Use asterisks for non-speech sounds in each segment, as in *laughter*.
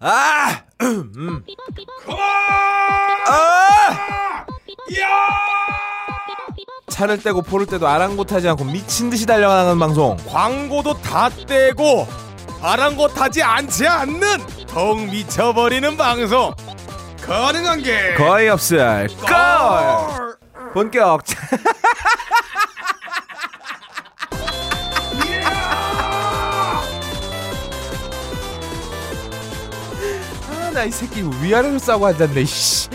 아! 음. 아! 차를 떼고 포를 떼도 아랑곳하지 않고 미친 듯이 달려가는 방송. 광고도 다 떼고 아랑곳하지 않지 않는 더욱 미쳐버리는 방송 가능한 게 거의 없을 걸. 본격. *laughs* 아, 나이 새끼 위아래로 싸고 앉았네. 씨.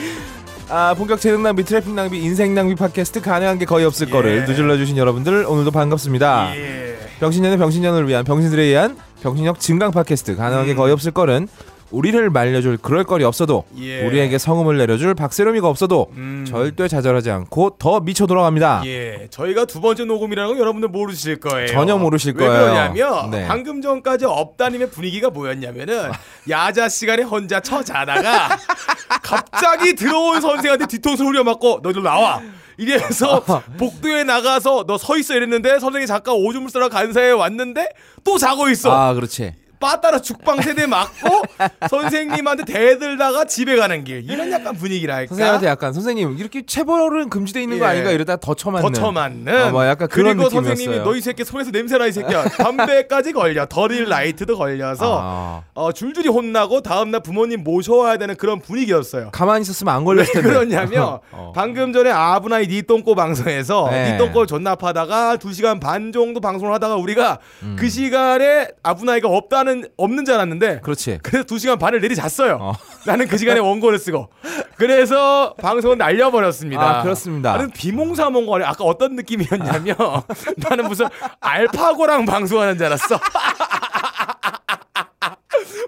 아, 본격 재능 낭비, 트래픽 낭비, 인생 낭비 팟캐스트 가능한 게 거의 없을 예. 거를 누질러 주신 여러분들 오늘도 반갑습니다. 예. 병신년의 병신년을 위한 병신들에 의한 병신력 증강 팟캐스트 가능한 게 음. 거의 없을 거는 우리를 말려줄 그럴 거리 없어도 예. 우리에게 성음을 내려줄 박세롬이가 없어도 음. 절대 좌절하지 않고 더 미쳐 돌아갑니다. 예, 저희가 두 번째 녹음이라는 거 여러분들 모르실 거예요. 전혀 모르실 왜 거예요. 그러냐면 네. 방금 전까지 업다님의 분위기가 뭐였냐면은 야자 시간에 혼자 쳐 자다가 *laughs* 갑자기 들어온 선생한테 뒤통수 후려 맞고 너희들 나와. 이래서 *laughs* 복도에 나가서 너 서 있어 이랬는데 선생이 잠깐 오줌을 싸러 간 사이에 왔는데 또 자고 있어. 아 그렇지. 빠따라 죽방 세대 맞고 *laughs* 선생님한테 대들다가 집에 가는 길 이런 약간 분위기랄까. 선생님한테 약간 선생님 이렇게 체벌은 금지돼 있는 거 예. 아닌가 이러다 더 쳐맞는. 더 처맞는. 아, 뭐 약간 그런 그리고 느낌이었어요. 선생님이 너 이 새끼 손에서 냄새나 이 새끼야. 담배까지 걸려. 더릴 라이트도 걸려서 아, 어, 줄줄이 혼나고 다음날 부모님 모셔와야 되는 그런 분위기였어요. 가만히 있었으면 안왜 걸렸을 텐데. 그러냐면 *laughs* 어. 방금 전에 아브나이 니 똥꼬 방송에서 네. 니 똥꼬 존납하다가 2시간 반 정도 방송을 하다가 우리가 음. 그 시간에 아브나이가 없다는 없는 줄 알았는데 그렇지. 그래서 2시간 반을 내리 잤어요. 어. *laughs* 나는 그 시간에 원고를 쓰고. 그래서 방송은 날려버렸습니다. 아, 그렇습니다. 나는 비몽사몽거리 아까 어떤 느낌이었냐면 *laughs* 나는 무슨 알파고랑 방송하는 줄 알았어. *laughs*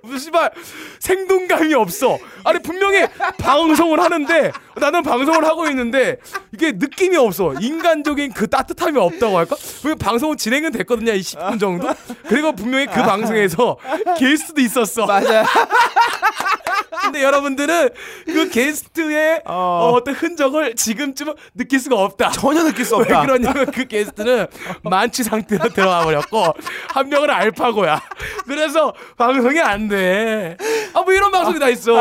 무슨 씨발 생동감이 없어. 아니 분명히 방송을 하는데 나는 방송을 하고 있는데 이게 느낌이 없어. 인간적인 그 따뜻함이 없다고 할까? 왜 방송은 진행은 됐거든요. 이 10분 정도. 그리고 분명히 그 방송에서 게스트도 있었어. 맞아. *laughs* 근데 여러분들은 그 게스트의 어. 어. 떤 흔적을 지금쯤은 느낄 수가 없다. 전혀 느낄 수왜 없다. 그러냐면 그 게스트는 만취 상태로 들어가 버렸고 한 명은 알파고야. 그래서 방송이 안 돼. 아 뭐 이런 방송이 다 있어.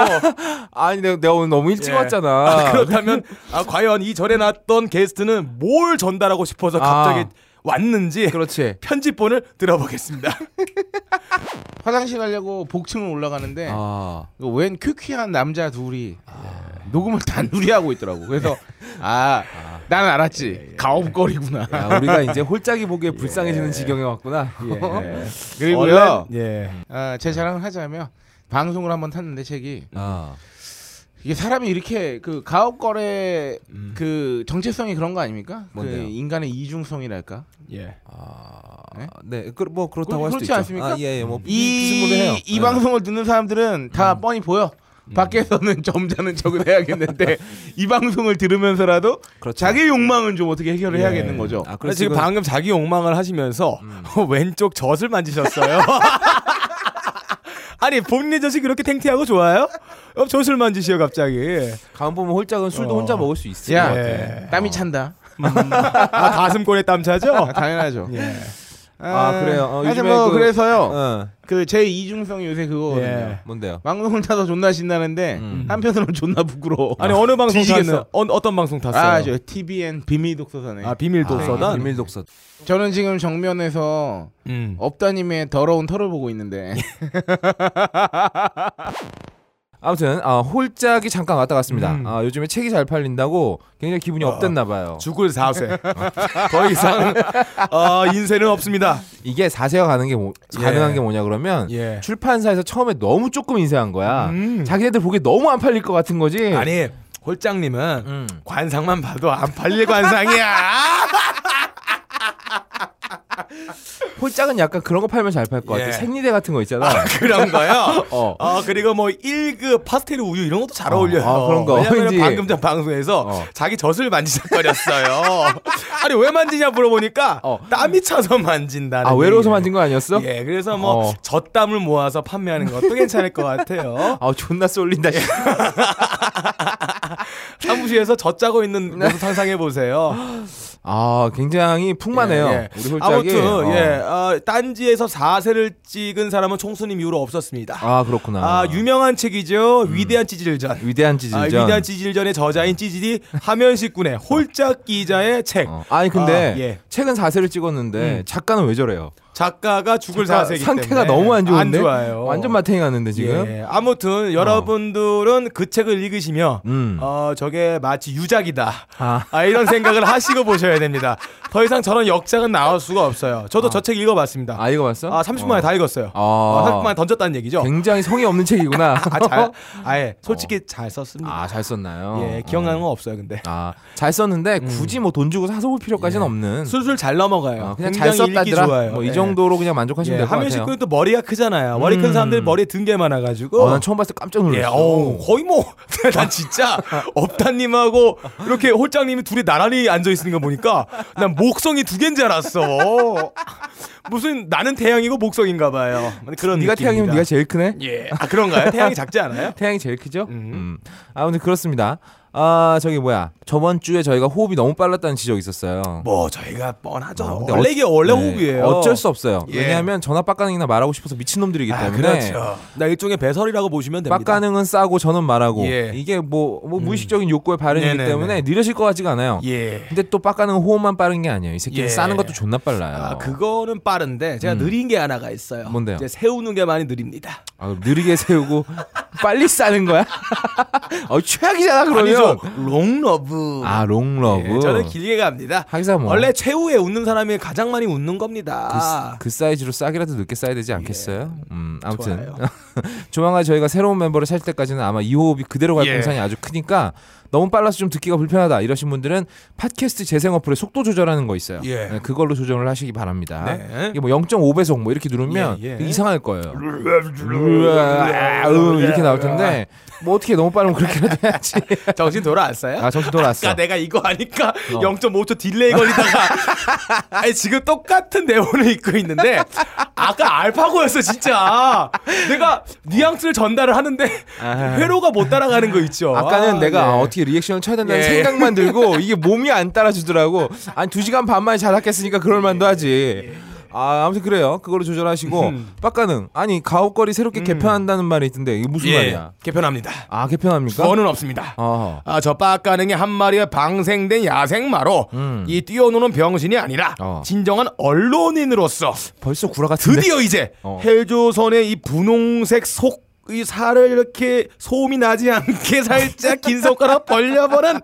아니 내가, 내가 오늘 너무 일찍 예. 왔잖아. 아, 그렇다면 아, 과연 이 전에 났던 게스트는 뭘 전달하고 싶어서 갑자기 아. 왔는지 그렇지. *laughs* 편집본을 들어보겠습니다. *laughs* 화장실 가려고 복층을 올라가는데 아. 그웬 퀴퀴한 남자 둘이 녹음을 단둘이 하고 있더라고. 그래서 *laughs* 아, 나는 알았지. 가업거리구나. 야, 우리가 이제 홀짝이 보기에 불쌍해지는 지경에 왔구나. 예. 그리고요. 예. 아, 제 자랑을 하자면 방송을 한번 탔는데 책이 아. 이게 사람이 이렇게 그 가업 거래 그 정체성이 그런 거 아닙니까? 그 뭔데요? 인간의 이중성이랄까? 예. 네? 네, 그, 뭐 그렇다고 그- 할 수도 그렇지 있죠. 않습니까? 아, 예, 예, 뭐 이, 비스무리 해요. 이 네. 방송을 듣는 사람들은 다 뻔히 보여. 밖에서는 *laughs* 점잖은 척을 해야겠는데 *laughs* 이 방송을 들으면서라도 그렇죠. 자기 욕망은 좀 어떻게 해결을 예. 해야겠는 거죠. 아, 그래서 지금 지금 방금 자기 욕망을 하시면서 *laughs* 왼쪽 젖을 만지셨어요. 아니 본인의 젖이 그렇게 탱탱하고 좋아요? 어, 젖을 만지시요 갑자기. 가만 보면 홀짝은 술도 어. 혼자 먹을 수 있을 야, 것 같아. 예. 땀이 찬다. 아, 가슴골에 땀 차죠? 아, 당연하죠. 예. 아, 그래요? 어, 하여튼 요즘에 뭐 그- 그 래서요. 어, 그 제 이중성 요새 그거거든요. 예. 뭔데요? 방송을 타서 존나 신나는데 음. 한편으로는 존나 부끄러워. 아니 어느 방송 뒤지겠어. 탔어? 어, 어떤 방송 탔어요? 아, 저 TBN 비밀 독서사네. 아, 비밀 아, 독서단. 비밀 독서. 저는 지금 정면에서 음. 업다님의 더러운 털을 보고 있는데 *laughs* *laughs* 아무튼 아, 홀짝이 잠깐 왔다 갔습니다. 음. 아, 요즘에 책이 잘 팔린다고 굉장히 기분이 업됐나 봐요. 죽을 4세. 더 이상 어, 인생은 없습니다. 이게 4세가 가는 게 뭐, 예. 가능한 게 뭐냐 그러면 예. 출판사에서 처음에 너무 조금 인쇄한 거야. 음. 자기네들 보기에 너무 안 팔릴 것 같은 거지. 아니 홀장님은 음. 관상만 봐도 안 팔릴 관상이야. *laughs* *laughs* 홀짝은 약간 그런 거 팔면 잘 팔 것 같아. 예. 생리대 같은 거 있잖아. 그런 거요. *laughs* 어. 어 그리고 뭐 1급 파스텔 우유 이런 것도 잘 어, 어울려요. 아, 그런 거. 왜냐면 왠지. 방금 전 방송에서 어. 자기 젖을 만지작거렸어요. *laughs* 아니 왜 만지냐 물어보니까 어. 땀이 차서 만진다는. 아 외로워서. 만진 거 아니었어? 예, 그래서 뭐 어. 젖땀을 모아서 판매하는 것도 괜찮을 것 같아요. 아 존나 쏠린다. 씨. 사무실에서 젖 짜고 있는 모습 상상해 보세요. 아 굉장히 풍만해요. 예, 예. 아무튼 어. 예 어, 딴지에서 4세를 찍은 사람은 총수님 이후로 없었습니다. 아 그렇구나. 아, 유명한 책이죠. 위대한 찌질전. 위대한 찌질전. 아, 위대한 찌질전의 저자인 찌질이 하면식 군의 *laughs* 홀짝 기자의 책. 어. 아니 근데 아, 예. 최근 4세를 찍었는데 음. 작가는 왜 저래요? 작가가 죽을 작가 사세기 상태가 때문에 너무 안 좋은데. 안 좋아요. 완전 마탱이 갔는데 지금. 예. 아무튼 여러분들은 그 책을 읽으시며 음. 어 저게 마치 유작이다. 아. 아, 이런 생각을 하시고 보셔야 됩니다. 더 이상 저런 역작은 나올 수가 없어요. 저도 저책 읽어봤습니다. 아 이거 봤어? 아 30분 만에 다 읽었어요. 아. 아, 30분 만에 던졌다는 얘기죠. 굉장히 성의 없는 책이구나. *laughs* 아, 잘, 아예 솔직히 잘 썼습니다. 아 잘 썼나요? 예, 기억나는 건 없어요, 근데. 아잘 썼는데 굳이 뭐 돈 주고 사서 볼 필요까지는 없는. 술술 잘 넘어가요. 어, 그냥 잘 썼다더라. 좋아요. 뭐이 예. 정도 로 그냥 만족하시면 예, 될것 하면식 같아요. 군이 또 머리가 크잖아요. 머리 큰 음. 사람들이 머리에 든게 많아가지고. 어, 난 처음 봤을 때 깜짝 예, 놀랐어. 어우, 거의 뭐, *laughs* 난 진짜, 업다님하고, 이렇게 홀장님이 둘이 나란히 앉아 있는 거 보니까, 난 목성이 두 개인 줄 알았어. 무슨, 나는 태양이고 목성인가 봐요. 그런 네가 태양이면. 네가 제일 크네. 예. 아, 그런가요? 태양이 작지 않아요? *laughs* 태양이 제일 크죠? 음. 음. 아무튼 그렇습니다. 아 저기 뭐야 저번 주에 저희가 호흡이 너무 빨랐다는 지적이 있었어요. 뭐, 저희가 뻔하죠. 아, 근데 원래 어- 이게 원래 네, 호흡이에요. 어쩔 수 없어요. 예. 왜냐하면 전화 빡가능이나 말하고 싶어서 미친 놈들이기 아, 때문에. 그렇죠. 나 일종의 배설이라고 보시면 됩니다. 빡가능은 싸고 저는 말하고 예. 이게 뭐, 뭐 무의식적인 욕구의 발현이기 네네네. 때문에 느려질 것 같지가 않아요. 예. 근데 또 빡가능은 호흡만 빠른 게 아니에요. 이 새끼는 예. 싸는 것도 존나 빨라요. 아, 그거는 빠른데 제가 음. 느린 게 하나가 있어요. 뭔데요? 이제 세우는 게 많이 느립니다. 아, 느리게 세우고 빨리 싸는 거야? *laughs* 어, 최악이잖아 그러면. 아니죠. long love. 아 long love. 예, 저는 길게 갑니다. 하기사 뭐. 원래 최후에 웃는 사람이 가장 많이 웃는 겁니다. 그, 그 사이즈로 싸기라도 늦게 싸야 되지 않겠어요? 음, 아무튼. *laughs* 조만간 저희가 새로운 멤버를 살 때까지는 아마 이 호흡이 그대로 갈 예. 공산이 아주 크니까 너무 빨라서 좀 듣기가 불편하다 이러신 분들은 팟캐스트 재생 어플에 속도 조절하는 거 있어요. 예. 네, 그걸로 조정을 하시기 바랍니다. 네. 이게 뭐 0.5배속 뭐 이렇게 누르면 예, 예. 이상할 거예요. 이렇게 나올 텐데 뭐 어떻게 너무 빠르면 그렇게라도 해야지. *laughs* 정신 돌아왔어요? 아 정신 돌아왔어. 아까 내가 이거 하니까 어. 0.5초 delay 걸리다가 *laughs* 아니 지금 똑같은 내용을 읽고 있는데 아까 알파고였어 진짜 내가 뉘앙스를 전달을 하는데 아. 회로가 못 따라가는 거 있죠 아까는 아, 내가 네. 아, 어떻게 리액션을 쳐야 된다는 예. 생각만 들고 *laughs* 이게 몸이 안 따라주더라고. 아니 두 시간 반 만에 자작했으니까 그럴 만도 하지. 아 아무튼 그래요. 그걸로 조절하시고 음. 빡가능. 아니 가옥거리 새롭게 개편한다는 말이 있던데 이게 무슨 예, 말이야? 개편합니다 아 개편합니까? 저는 없습니다 어. 아, 저 빡가능의 한 마리의 방생된 야생마로 음. 이 뛰어노는 병신이 아니라 어. 진정한 언론인으로서 벌써 구라 같은데. 드디어 이제 어. 헬조선의 이 분홍색 속 이 살을 이렇게 소음이 나지 않게 살짝 긴 손가락 벌려보는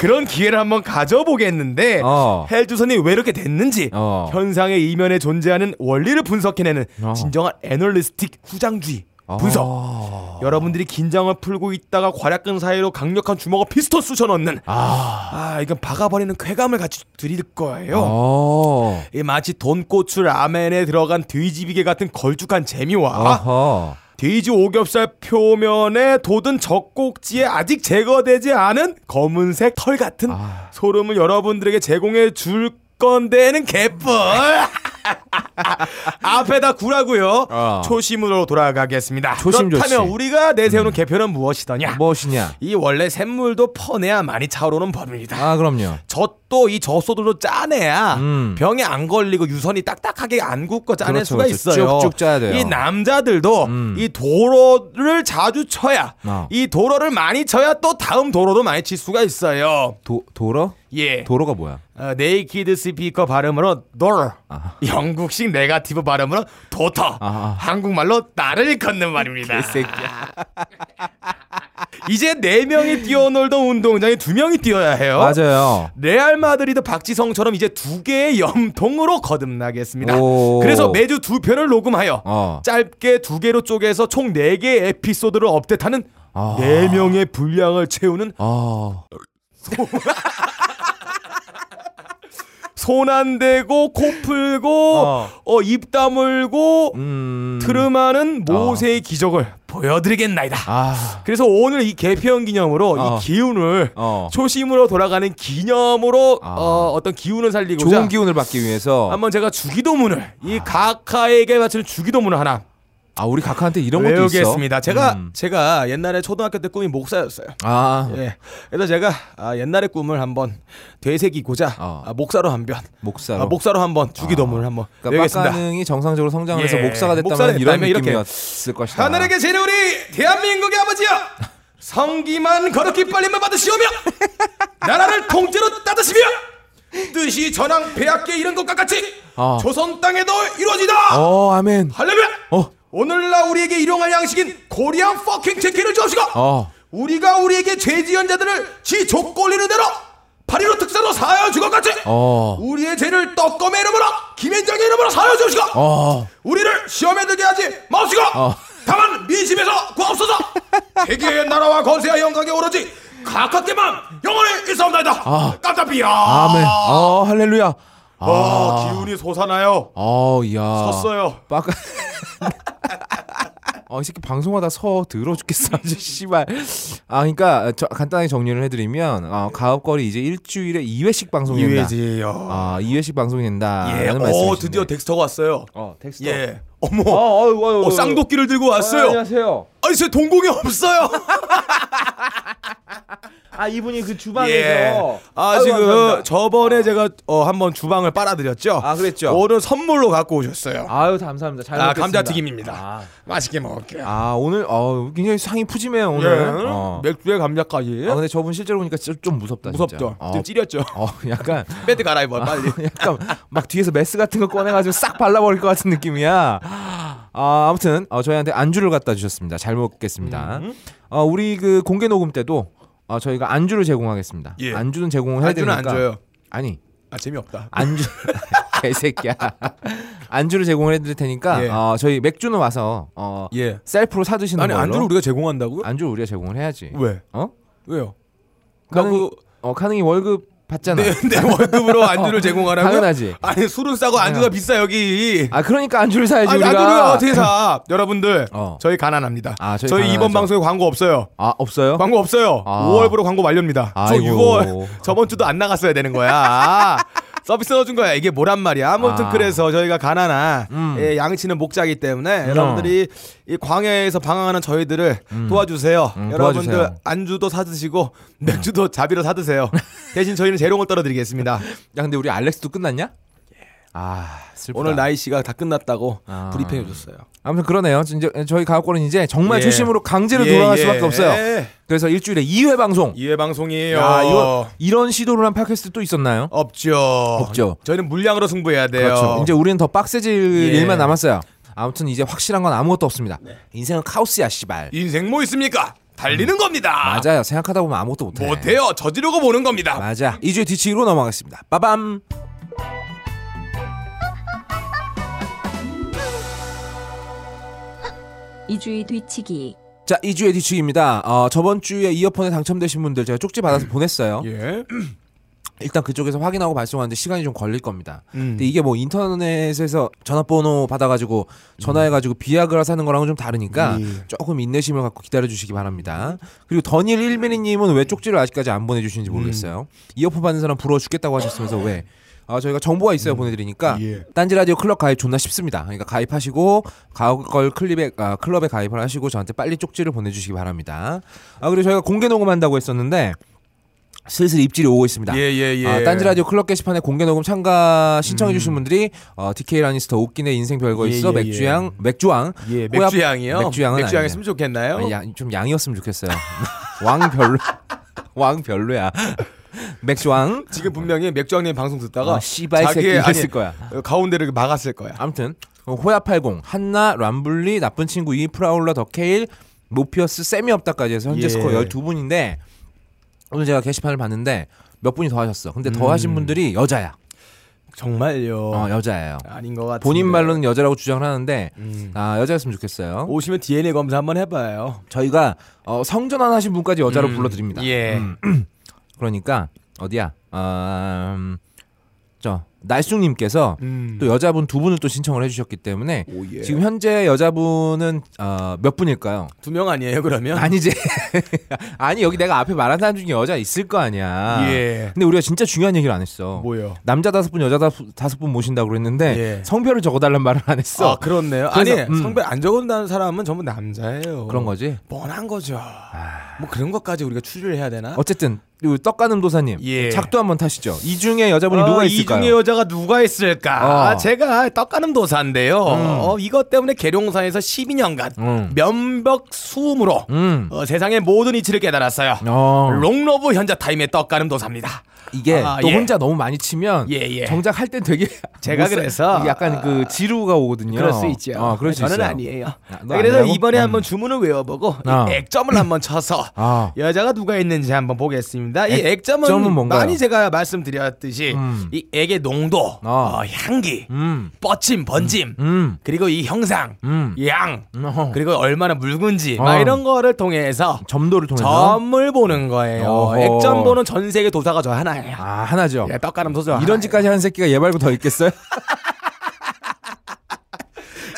그런 기회를 한번 가져보겠는데 어. 헬조선이 왜 이렇게 됐는지 어. 현상의 이면에 존재하는 원리를 분석해내는 어. 진정한 analistic 후장주의 분석 어. 여러분들이 긴장을 풀고 있다가 괄약근 사이로 강력한 주먹을 피스톨 쑤셔 넣는 아. 아 이건 박아버리는 쾌감을 같이 드릴 거예요 어. 이 마치 돈코츠 라멘에 들어간 돼지비계 같은 걸쭉한 재미와 어허. 돼지 오겹살 표면에 돋은 젖꼭지에 아직 제거되지 않은 검은색 털 같은 아. 소름을 여러분들에게 제공해 줄 건데는 개뿔 *laughs* 앞에다 구라고요 어. 초심으로 돌아가겠습니다 초심 그렇다면 좋지. 음. 우리가 내세우는 개편은 무엇이더냐 무엇이냐? 이 원래 샘물도 퍼내야 많이 차오르는 법입니다 아 그럼요. 젖 도이 젖소들도 짜내야 음. 병에 안 걸리고 유선이 딱딱하게 안 굳고 짜낼 그렇죠, 수가 그렇죠. 있어요. 쭉쭉 짜야 돼요. 이 남자들도 음. 이 도로를 자주 쳐야 어. 이 도로를 많이 쳐야 또 다음 도로도 많이 칠 수가 있어요. 도 도로? 예. 도로가 뭐야? 어, naked speaker 발음으로 도로. 아. 영국식 negative 발음으로 도터. 아. 한국말로 나를 걷는 말입니다. *laughs* 이제 네 명이 뛰어놀던 운동장에 두 명이 뛰어야 해요. 맞아요. 레알 마드리드 박지성처럼 이제 두 개의 염통으로 거듭나겠습니다. 오. 그래서 매주 두 편을 녹음하여 어. 짧게 두 개로 쪼개서 총 네 개의 에피소드를 업데이트하는 아. 네 명의 분량을 채우는 아. *laughs* 손안 대고 코 풀고 어. 어, 입 다물고 음. 트름하는 모세의 기적을 보여드리겠나이다. 아. 그래서 오늘 이 개편 기념으로 어. 이 기운을 어. 초심으로 돌아가는 기념으로 아. 어, 어떤 기운을 살리고자 좋은 기운을 받기 위해서 한번 제가 주기도문을 이 각하에게 바치는 주기도문을 하나 아 우리 각하한테 이런 것도 있어. 외우겠습니다. 제가 음. 제가 옛날에 초등학교 때 꿈이 목사였어요. 아 예. 그래서 제가 아, 옛날의 꿈을 한번 되새기고자 어. 아, 목사로 한번 목사로. 아, 목사로 한번 주기도문을 한번 그러니까. 빡가능이 정상적으로 성장해서 예, 목사가 됐다면 목사가 이런. 느낌이었을 것이다. 하늘에 계신 우리 대한민국의 아버지여 성기만 거룩히 빨림을 받으시오며 나라를 통째로 따드시며 뜻이 전황 배합계 이런 것과 같이 아. 조선 땅에도 이루어지다 어 아멘. 할렐루야 어. 오늘날 우리에게 일용할 양식인 코리안 퍼킹 치킨을 주옵시고 어. 우리가 우리에게 죄 지은 자들을 지 족골리는 대로 파리로 특사로 사하여 주것 같이 어. 우리의 죄를 떡검의 이름으로 김현정의 이름으로 사하여 주옵시고 어. 우리를 시험에 들게 하지 마옵시고 어. 다만 민심에서 구하옵소서 세계의 나라와 건세와 영광이 오로지 각각께만 영원히 있사옵나이다 아. 깜짝이야 아멘. 어 할렐루야. 아, 기운이 솟아나요 어, 야. 섰어요 빡가. *laughs* 어, 이 새끼 방송하다 서 들어 죽겠어 아주 씨발. 아, 그러니까 저, 간단하게 정리를 해드리면 어, 가업거리 이제 일주일에 2회씩 방송이 된다. 이회지요 아, 2회씩 방송이 된다. 예, 라는 오 말씀이신데. 드디어 덱스터가 왔어요 어, 텍스트. 예 어머 어, 어이구, 어이구, 어, 쌍도끼를 들고 왔어요 안녕하세요. 아니 제 동공이 없어요 아, 이분이 그 예. 주방에서 아 아이고, 지금 감사합니다. 저번에 제가 어, 한번 주방을 빨아드렸죠 아, 그랬죠. 오늘 선물로 갖고 오셨어요 아유, 감사합니다. 잘 아, 먹겠습니다. 감자튀김입니다. 아, 맛있게 먹을게요 아, 오늘 어, 굉장히 상이 푸짐해요, 오늘. 예. 어. 맥주에 감자까지 아, 근데 저분 실제로 보니까 좀, 좀 무섭다. 진짜. 무섭죠 어, 좀 찌렸죠 어, 약간 *laughs* 패드 갈아입어 빨리 *laughs* 약간 막 뒤에서 메스 같은 거 꺼내가지고 싹 발라버릴 것 같은 느낌이야. 아, 아무튼 어, 저희한테 안주를 갖다 주셨습니다. 잘 먹겠습니다. 음. 어, 우리 그 공개 녹음 때도 어, 저희가 안주를 제공하겠습니다. 예. 안주는 제공을 해야 안주는 되니까. 안 줘요 아니 아 재미없다 안주 *laughs* *laughs* 개새끼야. 안주를 제공을 해드릴 테니까 예. 어, 저희 맥주는 와서 어, 예 셀프로 사 드시는 아니 걸로. 안주를 우리가 제공한다고요? 안주를 우리가 제공을 해야지. 왜? 어? 왜요? 가능이 그, 어 가능이 월급 받잖아. 내, 내 월급으로 안주를 *laughs* 어, 제공하라고요? 당연하지. 아니 술은 싸고 안주가 비싸 여기 아 그러니까 안주를 사야지 아니 우리가. 안주를 어떻게 사 *laughs* 여러분들 어. 저희 가난합니다 아, 저희 저희 이번. 방송에 광고 없어요 아 없어요? 광고 없어요 아. 5월부로 광고 만료입니다 저 아이고. 6월 *laughs* 저번 주도 안 나갔어야 되는 거야 아, 서비스 넣어준 거야 이게 뭐란 말이야 아무튼 아. 그래서 저희가 가난한 음. 예, 양치는 목자기 때문에 여러분들이 이 광야에서 방황하는 저희들을 도와주세요 음, 여러분들 도와주세요. 안주도 사드시고 맥주도 자비로 사드세요 *laughs* 대신 저희는 재롱을 떨어드리겠습니다 야 근데 우리 알렉스도 끝났냐? 아 슬프다. 오늘 나이 씨가 다 끝났다고 아. 브리핑해 줬어요 아무튼 그러네요. 이제 저희 가옥골은 이제 정말 예. 초심으로 강제로 예, 돌아갈 예. 수밖에 없어요. 그래서 일주일에 2회 방송. 2회 방송이에요 야 이거 이런 시도를 한 팟캐스트 또 있었나요? 없죠. 없죠. 저희는 물량으로 승부해야 돼요. 그렇죠. 이제 우리는 더 빡세질 예. 일만 남았어요. 아무튼 이제 확실한 건 아무것도 없습니다. 네. 인생은 카오스야 씨발. 인생 뭐 있습니까? 달리는 겁니다. 맞아요. 생각하다 보면 아무것도 못해. 못해요. 저지르고 보는 겁니다. 맞아. 2주의 뒤치기로 넘어가겠습니다. 빠밤. 이주의 뒤치기 자, 2주의 뒤치기입니다. 어, 저번 주에 이어폰에 당첨되신 분들 제가 쪽지 받아서 보냈어요. 예. *clears throat* 일단 그쪽에서 확인하고 발송하는데 시간이 좀 걸릴 겁니다. 음. 근데 이게 뭐 인터넷에서 전화번호 받아가지고 전화해가지고 비아그라 사는 거랑은 좀 다르니까 예. 조금 인내심을 갖고 기다려주시기 바랍니다. 그리고 더닐 1미니님은 왜 쪽지를 아직까지 안 보내주시는지 모르겠어요. 이어폰 받는 사람 부러워 죽겠다고 하셨으면서 왜? 아, 저희가 정보가 있어야 보내드리니까 예. 딴지 라디오 클럽 가입 존나 쉽습니다. 그러니까 가입하시고 가옥걸 클립에 아, 클럽에 가입을 하시고 저한테 빨리 쪽지를 보내주시기 바랍니다. 아 그리고 저희가 공개 녹음한다고 했었는데 슬슬 입질이 오고 있습니다. 예, 예, 예. 아, 딴지 라디오 클럽 게시판에 공개 녹음 참가 신청해 주신 분들이 어, DK 라니스터 웃기네 인생 별거 예, 있어 예, 맥주양 맥주왕 예, 호야- 맥주향이요. 맥주향은 맥주향 아니에요. 했으면 좋겠나요? 아니, 양, 좀 양이었으면 좋겠어요. 왕 별로 왕 별로야. 맥주왕 지금 분명히 맥주향님 방송 듣다가 어, 씨발 새끼 자기의 이랬을 아니, 거야. 어, 가운데를 막았을 거야. 아무튼 어, 호야80 한나 람블리 나쁜 친구 이 프라울러 더케일 모피어스 셈이 없다까지 해서 현재 예. 스코어 12분인데 오늘 제가 게시판을 봤는데 몇 분이 더 하셨어. 근데 더 음. 하신 분들이 여자야. 정말요. 어, 여자예요. 아닌 것 같은데. 본인 말로는 여자라고 주장을 하는데 음. 아 여자였으면 좋겠어요. 오시면 DNA 검사 한번 해봐요. 저희가 어, 성전환 하신 분까지 여자로 음, 불러드립니다. 예. 음. 그러니까 어디야? 어, 음, 저 날쑥님께서 음. 또 여자분 두 분을 또 신청을 해주셨기 때문에 오, 예. 지금 현재 여자분은 어, 몇 분일까요? 두 명 아니에요 그러면? 아니지. *laughs* 아니 여기 내가 앞에 말한 사람 중에 여자 있을 거 아니야. 예. 근데 우리가 진짜 중요한 얘기를 안 했어. 뭐요? 남자 다섯 분, 여자 다섯, 분 모신다고 그랬는데 예. 성별을 적어달란 말을 안 했어. 아 그렇네요. 아니 음. 성별 안 적은다는 사람은 전부 남자예요. 그런 거지. 뻔한 거죠. 뭐 그런 것까지 우리가 추리를 해야 되나? 어쨌든 이 떡가는 도사님 예. 작도 한번 타시죠. 이 중에 여자분이 어, 누가 이 있을까요? 중에 여자가 누가 있을까? 어. 제가 떡가는 도사인데요. 어, 이것 때문에 계룡사에서 12년간 음. 면벽 수음으로 음. 어, 세상의 모든 이치를 깨달았어요. 어. 롱러브 현자 타임의 떡가는 도사입니다. 이게 아, 또 예. 혼자 너무 많이 치면 예, 예. 정작 할 땐 되게 제가 그래서 약간 그 지루가 오거든요. 그럴 수 있죠. 어, 그럴 수 저는 있어요. 아니에요. 너 그래서? 이번에 음. 한번 주문을 외워보고 어. 이 액점을 한번 쳐서 아. 여자가 누가 있는지 한번 보겠습니다. 이 액점은 액점은 뭔가요? 많이 제가 말씀드렸듯이 음. 이 액의 농도, 어. 어, 향기, 음. 뻗침, 번짐, 음. 그리고 이 형상, 음. 양, 어허. 그리고 얼마나 묽은지 어. 막 이런 거를 통해서 점도를 통해서 점을 보는 거예요. 어허. 액점 보는 전 세계 도사가 저 하나 예요. 아, 하나죠. 예, 떡가름 도사. 이런 짓까지 하는 새끼가 얘 말고 더 있겠어요? *laughs*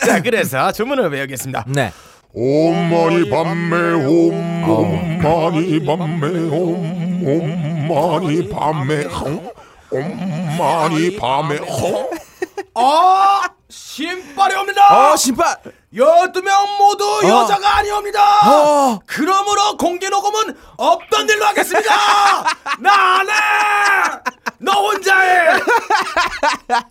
자, 그래서 주문을 외우겠습니다. 네. 옴마니 밤에 옴 옴마니 밤에 옴 옴마니 밤에 홈 옴마니 홈 아, 신발이 옵니다. 어, 신발. 열두 명 모두 여자가 아니옵니다. 어. 그러므로 공개 녹음은 없던 일로 하겠습니다. 나 안 해. 너 혼자 해.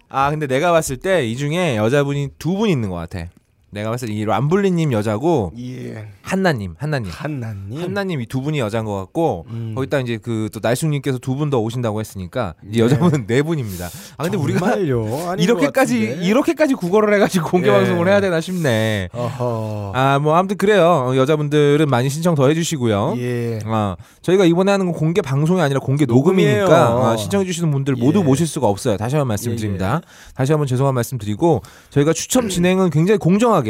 아, 근데 내가 봤을 때 이 중에 여자분이 두 분 있는 것 같아. 내가 봤을 때 이 람블리님 여자고 예. 한나님, 한나님. 한나님. 한나님 이 두 분이 여자인 것 같고 음. 거기다 이제 그 또 날숙님께서 두 분 더 오신다고 했으니까 이제 여자분은 네 분입니다. 아 근데 우리가 정말요? *laughs* 아닌 이렇게까지. 이렇게까지 국어를 해가지고 공개 예. 방송을 해야 되나 싶네. 아 뭐 아무튼 그래요. 어, 여자분들은 많이 신청 더 해주시고요. 예. 아 저희가 이번에 하는 건 공개 방송이 아니라 공개 녹음이니까. 아, 신청해주시는 분들 모두 예. 모실 수가 없어요. 다시 한번 말씀드립니다. 다시 한번 죄송한 말씀드리고 저희가 추첨 *clears throat* 진행은 굉장히 공정하게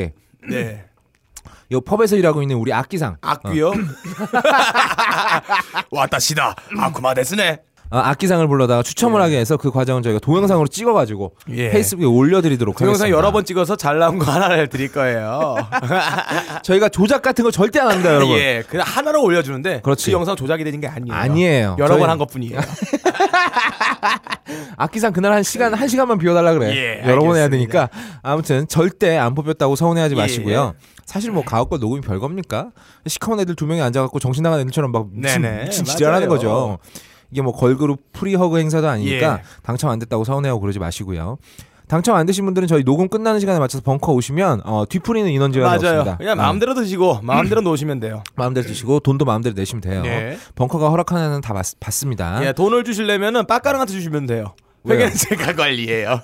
네. 이 펍에서 일하고 있는 우리 악기상 악귀요? 와타시다. 아쿠마 데스네. 어, 악기상을 불러다가 추첨을 하게 해서 그 과정은 저희가 동영상으로 찍어가지고 예. 페이스북에 올려드리도록 그 영상 하겠습니다. 여러 번 찍어서 잘 나온 거 하나를 드릴 거예요. *laughs* 저희가 조작 같은 거 절대 안 합니다, 여러분. 예, 그냥 하나로 올려주는데 그렇지. 그 영상 조작이 되는 게 아니에요. 아니에요. 여러 저희- 번한 것뿐이에요. *laughs* *laughs* 악기상 그날 한 시간 한 시간만 비워달라 그래. 예, 여러 번 해야 알겠습니다. 되니까 아무튼 절대 안 뽑혔다고 서운해하지 예, 마시고요. 사실 뭐 가옥걸 녹음이 별 겁니까? 시커먼 애들 두 명이 앉아갖고 정신 나간 애들처럼 막 미친, 네네, 미친 지랄하는. 거죠. 이게 뭐 걸그룹 free hug 행사도 아니니까 예. 당첨 안 됐다고 서운해하고 그러지 마시고요. 당첨 안 되신 분들은 저희 녹음 끝나는 시간에 맞춰서 벙커 오시면 어, 뒤풀이는 인원 제한이. 없습니다. 그냥 어, 마음대로 드시고 *clears throat* 마음대로 놓으시면 돼요. 마음대로 드시고 돈도 마음대로 내시면 돼요. 네. 벙커가 허락하는 다 받, 받습니다. 예, 돈을 주시려면은 빡가랑한테 주시면 돼요. 회계는 제가 관리해요.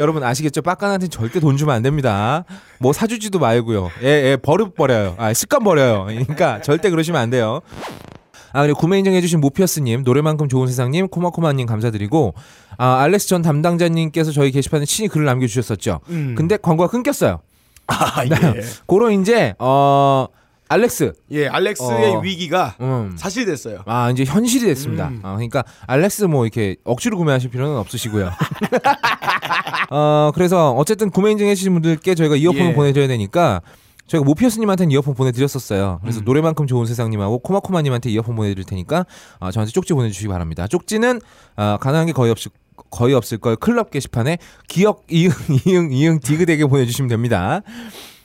여러분 아시겠죠? 빡간한테 절대 돈 주면 안 됩니다. 뭐 사주지도 말고요. 애, 애 버릇 버려요. 아, 습관 버려요. 그러니까 절대 그러시면 안 돼요. 아 그리고 구매 인정해주신 모피어스님, 노래만큼 좋은 세상님, 코마코마님 감사드리고 아 알렉스 전 담당자님께서 저희 게시판에 친히 글을 남겨주셨었죠. 음. 근데 광고가 끊겼어요. 아, 예. 고로 이제 어 알렉스, 예, 알렉스의 어. 위기가 음, 사실 됐어요. 아 이제 현실이 됐습니다. 음. 아, 그러니까 알렉스 뭐 이렇게 억지로 구매하실 필요는 없으시고요. *laughs* 어 그래서 어쨌든 구매 인증해 주신 분들께 저희가 이어폰을 예. 보내 드려야 되니까 저희가 모피어스님한테는 이어폰 보내드렸었어요. 그래서 음. 노래만큼 좋은 세상님하고 코마코마님한테 이어폰 보내드릴 테니까 어, 저한테 쪽지 보내주시기 바랍니다. 쪽지는 어, 가능한 게 거의 없을 거의 없을 걸 클럽 게시판에 기억 이응 *laughs* 이응 이응 디귿에게 보내주시면 됩니다.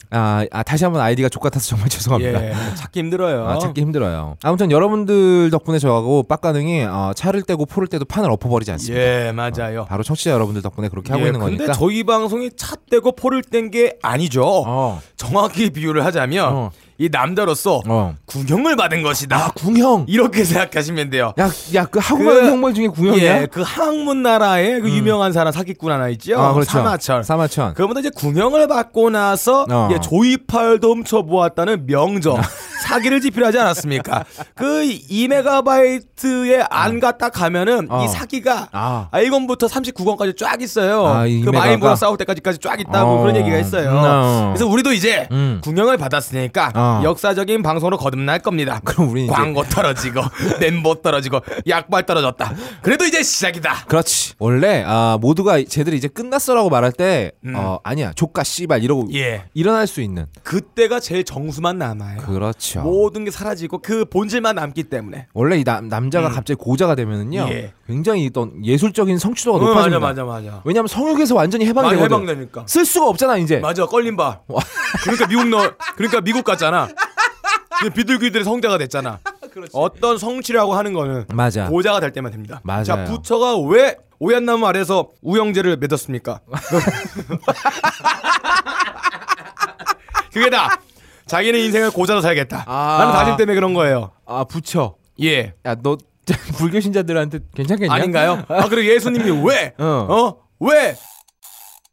아, 아, 다시 한번 아이디가 족 같아서 정말 *laughs* 죄송합니다. 예, 찾기 힘들어요. 아, 찾기 힘들어요. 아무튼 여러분들 덕분에 저하고 빡가능이 어, 차를 떼고 포를 떼도 판을 엎어버리지 않습니다. 예, 맞아요. 바로 청취자 여러분들 덕분에 그렇게 하고 예, 있는 근데 거니까. 저희 방송이 차 떼고 포를 뗀 게 아니죠. 어, 정확히 비유를 하자면 어. 이 남자로서 어. 구경을 받은 것이다. 아, 궁형. 이렇게 *laughs* 생각하시면 돼요. 야, 야, 그 하고 가는 그- 형벌 중에 궁형이야? 예, 그 항문 나라의 그 유명한 사람 사기꾼 하나 있죠. 아, 그렇죠. 사마철. 사마천. 그러면 이제 궁형을 받고 나서 어. 예, 조이팔도 훔쳐보았다는 명정. *laughs* 사기를 지필하지 않았습니까? 그 2메가바이트에 안 갔다 가면은 어. 이 사기가 아. 1권부터 39권까지 쫙 있어요. 아, 이 그? 마인보라 싸울 때까지까지 쫙 있다고 어. 그런 얘기가 있어요. 음. 그래서 우리도 이제 음. 궁영을 받았으니까 어. 역사적인 방송으로 거듭날 겁니다. *laughs* 그럼 우리 광고 떨어지고 *laughs* 멤버 떨어지고 약발 떨어졌다. 그래도 이제 시작이다. 그렇지. 원래 아 모두가 쟤들이 이제 끝났어라고 말할 때 어, 아니야 조카 씨발 이러고 음. 예. 일어날 수 있는. 그때가 제일 정수만 남아요. 그렇 죠. 모든 게 사라지고 그 본질만 남기 때문에. 원래 이 남, 남자가 갑자기 고자가 되면은요 음. 예. 굉장히 어떤 예술적인 성취도가 어, 높아집니다. 맞아 맞아 맞아. 왜냐하면 성욕에서 완전히 해방되거든. 해방되니까. 쓸 수가 없잖아 이제. 맞아 걸린 바. *laughs* 그러니까 미국 너 그러니까 미국 갔잖아. 비둘기들의 성자가 됐잖아. *laughs* 어떤 성취라고 하는 거는 맞아. 고자가 될 때만 됩니다. 맞아요. 자 부처가 왜 오얏나무 아래서 우영제를 맺었습니까? *laughs* 그게 다 자기네 인생을 고자로 살겠다. 아. 라는 다짐 때문에 그런 거예요. 아 부처. 예. 야너 *laughs* 불교 신자들한테 괜찮겠냐? 아닌가요? 아 그리고 예수님이 *laughs* 왜? 어. 어? 왜?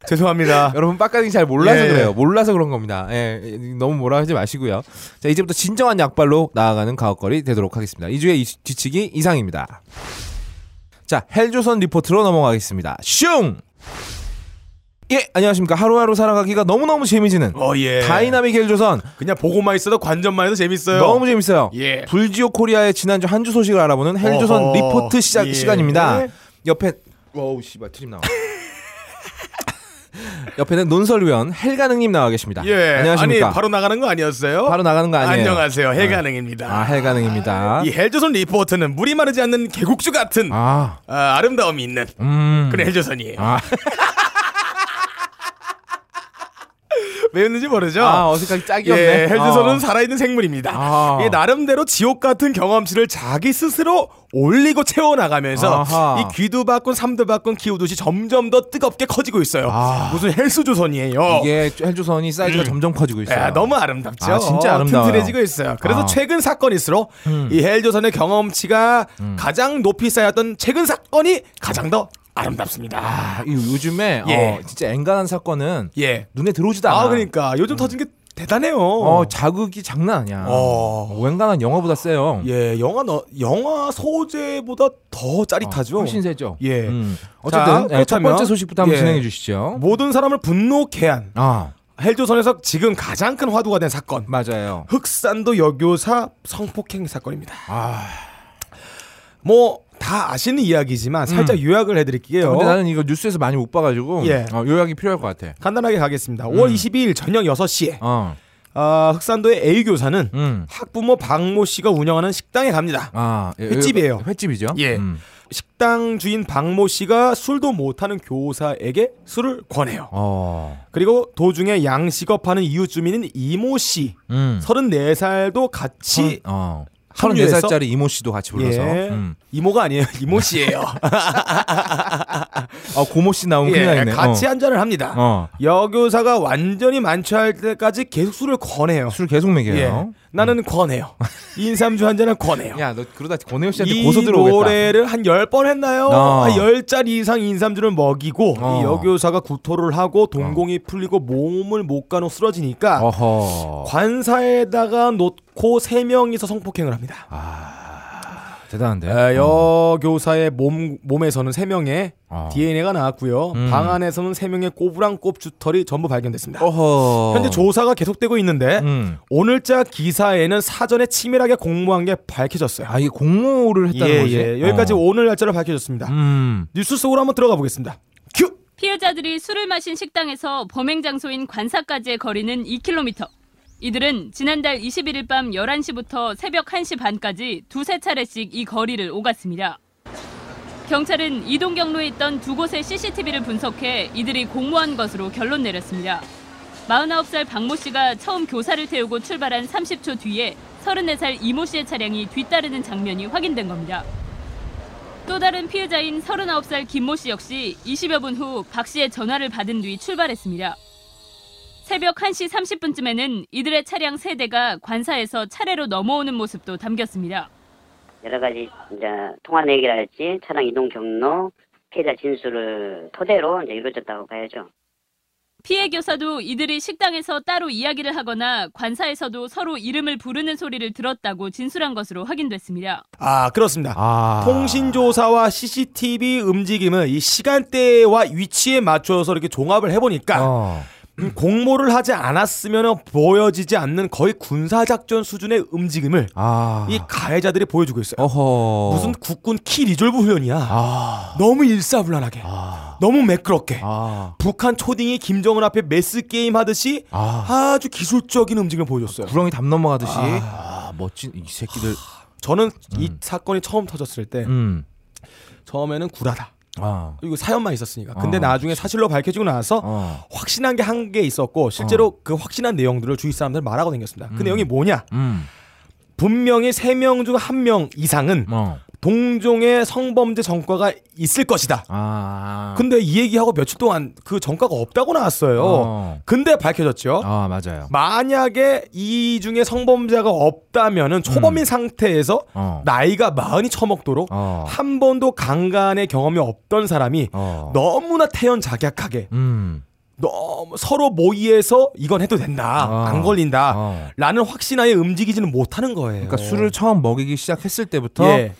죄송합니다. *laughs* 여러분 빡가딩 잘 몰라서 예. 그래요. 몰라서 그런 겁니다. 예, 너무 뭐라 하지 마시고요. 자 이제부터 진정한 약발로 나아가는 가옥거리 되도록 하겠습니다. 이 주의 이- 뒤치기 이상입니다. 자 헬조선 리포트로 넘어가겠습니다. 슝. 예 안녕하십니까 하루하루 살아가기가 너무너무 재미지는 어 예. 다이나믹 헬조선 그냥 보고만 있어도 관전만 해도 재밌어요. 너무 재밌어요. 예. 불지옥 코리아의 지난주 한 주 소식을 알아보는 헬조선 어허. 리포트 시작 예. 시간입니다. 옆에 wow 씨발 트림 나와. *laughs* 옆에는 논설위원 헬가능님 나와 계십니다. 예. 안녕하십니까. 아니 바로 나가는 거 아니었어요? 바로 나가는 거 아니에요. 안녕하세요. 헬가능입니다. 아 헬가능입니다. 이 헬조선 리포트는 물이 마르지 않는 개국주 같은 아, 아, 름다움이 있는 음. 그런 헬조선이에요. 아, *laughs* 왜 웃는지 모르죠? 아 어색하게 짝이 없네. 예, 헬조선은 어. 살아있는 생물입니다. 아. 이 나름대로 지옥 같은 경험치를 자기 스스로 올리고 채워나가면서 아하. 이 이두박근 삼두박근 키우듯이 점점 더 뜨겁게 커지고 있어요. 아. 무슨 헬스조선이에요. 이게 헬조선이 사이즈가 점점 커지고 있어요. 야, 너무 아름답죠. 아, 진짜 아름다워요. 튼튼해지고 있어요. 그래서 아. 최근 사건일수록 이 헬조선의 경험치가 음. 가장 높이 쌓였던 최근 사건이 가장 더 아름답습니다. 아, 이 요즘에 예. 어, 진짜 앵간한 사건은 예. 눈에 들어오지도 않아. 아, 그러니까 요즘 터진 게 대단해요. 어, 자극이 장난 아니야. 어. 웬간한 영화보다 세요. 예, 영화 너, 영화 소재보다 더 짜릿하죠. 어, 훨씬 세죠. 예. 음. 자, 어쨌든 예, 첫 번째 소식부터 한번 예. 진행해 주시죠. 모든 사람을 분노케 한 아, 헬조선에서 지금 가장 큰 화두가 된 사건. 맞아요. 흑산도 여교사 성폭행 사건입니다. 아, 뭐 다 아시는 이야기지만 살짝 요약을 해드릴게요. 음. 근데 나는 이거 뉴스에서 많이 못 봐가지고 예. 어, 요약이 필요할 것 같아. 간단하게 가겠습니다. 5월 22일 저녁 6시에 어, 아, 흑산도의 A 교사는 음, 학부모 박모 씨가 운영하는 식당에 갑니다. 아, 예, 횟집이에요. 횟집이죠. 예. 음. 식당 주인 박모 씨가 술도 못하는 교사에게 술을 권해요. 어, 그리고 도중에 양식업하는 이웃 주민인 이모 씨, 음. 34살도 같이 어, 합류해서- 34살짜리 이모 씨도 같이 불러서. 예. 음. 이모가 아니에요. *laughs* 이모 씨예요. *laughs* 아, 고모 씨 나오면 큰일 예, 나겠네. 같이 어. 한 잔을 합니다. 어. 여교사가 완전히 만취할 때까지 계속 술을 권해요. 술 계속 먹여요. 예. 나는 권해요. 인삼주 한 잔을 권해요. 야, 너 그러다 권혜영 씨한테 이 고소 들어오겠다. 노래를 한 열 번 했나요? 어. 한 10잔 이상 인삼주를 먹이고 어. 이 여교사가 구토를 하고 동공이 풀리고 몸을 못 가누 쓰러지니까 어허. 관사에다가 놓고 세 명이서 성폭행을 합니다. 대단한데. 에, 어. 여교사의 몸 몸에서는 세 명의 어. DNA가 나왔고요. 음. 방 안에서는 세 명의 꼬부랑 꼽 주털이 전부 발견됐습니다. 어허. 현재 조사가 계속되고 있는데 음. 오늘자 기사에는 사전에 치밀하게 공모한 게 밝혀졌어요. 아, 이게 공모를 했다는 예, 거지? 예. 여기까지 어. 오늘 날짜로 밝혀졌습니다. 음. 뉴스 속으로 한번 들어가 보겠습니다. 큐! 피해자들이 술을 마신 식당에서 범행 장소인 관사까지의 거리는 2km. 이들은 지난달 21일 밤 11시부터 새벽 1시 반까지 두세 차례씩 이 거리를 오갔습니다. 경찰은 이동 경로에 있던 두 곳의 CCTV를 분석해 이들이 공모한 것으로 결론 내렸습니다. 49살 박모 씨가 처음 교사를 태우고 출발한 30초 뒤에 34살 이모 씨의 차량이 뒤따르는 장면이 확인된 겁니다. 또 다른 피해자인 39살 김모 씨 역시 20여 분 후 박 씨의 전화를 받은 뒤 출발했습니다. 새벽 1시 30분쯤에는 이들의 차량 세대가 관사에서 차례로 넘어오는 모습도 담겼습니다. 여러 가지 이제 통화 내기랄지 차량 이동 경로 피해자 진술을 토대로 이제 이루어졌다고 봐야죠. 피해 교사도 이들이 식당에서 따로 이야기를 하거나 관사에서도 서로 이름을 부르는 소리를 들었다고 진술한 것으로 확인됐습니다. 아 그렇습니다. 아. 통신조사와 CCTV 움직임을 이 시간대와 위치에 맞춰서 이렇게 종합을 해보니까 어. 음, 공모를 하지 않았으면 보여지지 않는 거의 군사작전 수준의 움직임을 아. 이 가해자들이 보여주고 있어요. 어허. 무슨 국군 키 리졸브 훈련이야. 아. 너무 일사불란하게. 아. 너무 매끄럽게. 아. 북한 초딩이 김정은 앞에 매스 게임 하듯이 아. 아주 기술적인 움직임을 보여줬어요. 구렁이 담 넘어가듯이. 아, 멋진 이 새끼들. 저는 이 사건이 처음 터졌을 때 음. 처음에는 구라다. 아. 이거 사연만 있었으니까. 근데 어. 나중에 사실로 밝혀지고 나서 어. 확신한 게 한 게 있었고 실제로 그 확신한 내용들을 주위 사람들 말하고 다녔습니다. 그 음. 내용이 뭐냐? 음. 분명히 세 명 중 한 명 이상은 어. 동종의 성범죄 전과가 있을 것이다. 아. 근데 이 얘기하고 며칠 동안 그 전과가 없다고 나왔어요. 어. 근데 밝혀졌죠. 아, 맞아요. 만약에 이 중에 성범죄가 없다면은 초범인 음. 상태에서 어. 나이가 마흔이 처먹도록 어. 한 번도 강간의 경험이 없던 사람이 어. 너무나 태연작약하게 음. 너무 서로 모의해서 이건 해도 된다 어. 안 걸린다 어. 라는 확신하에 움직이지는 못하는 거예요. 그러니까 술을 처음 먹이기 시작했을 때부터 예.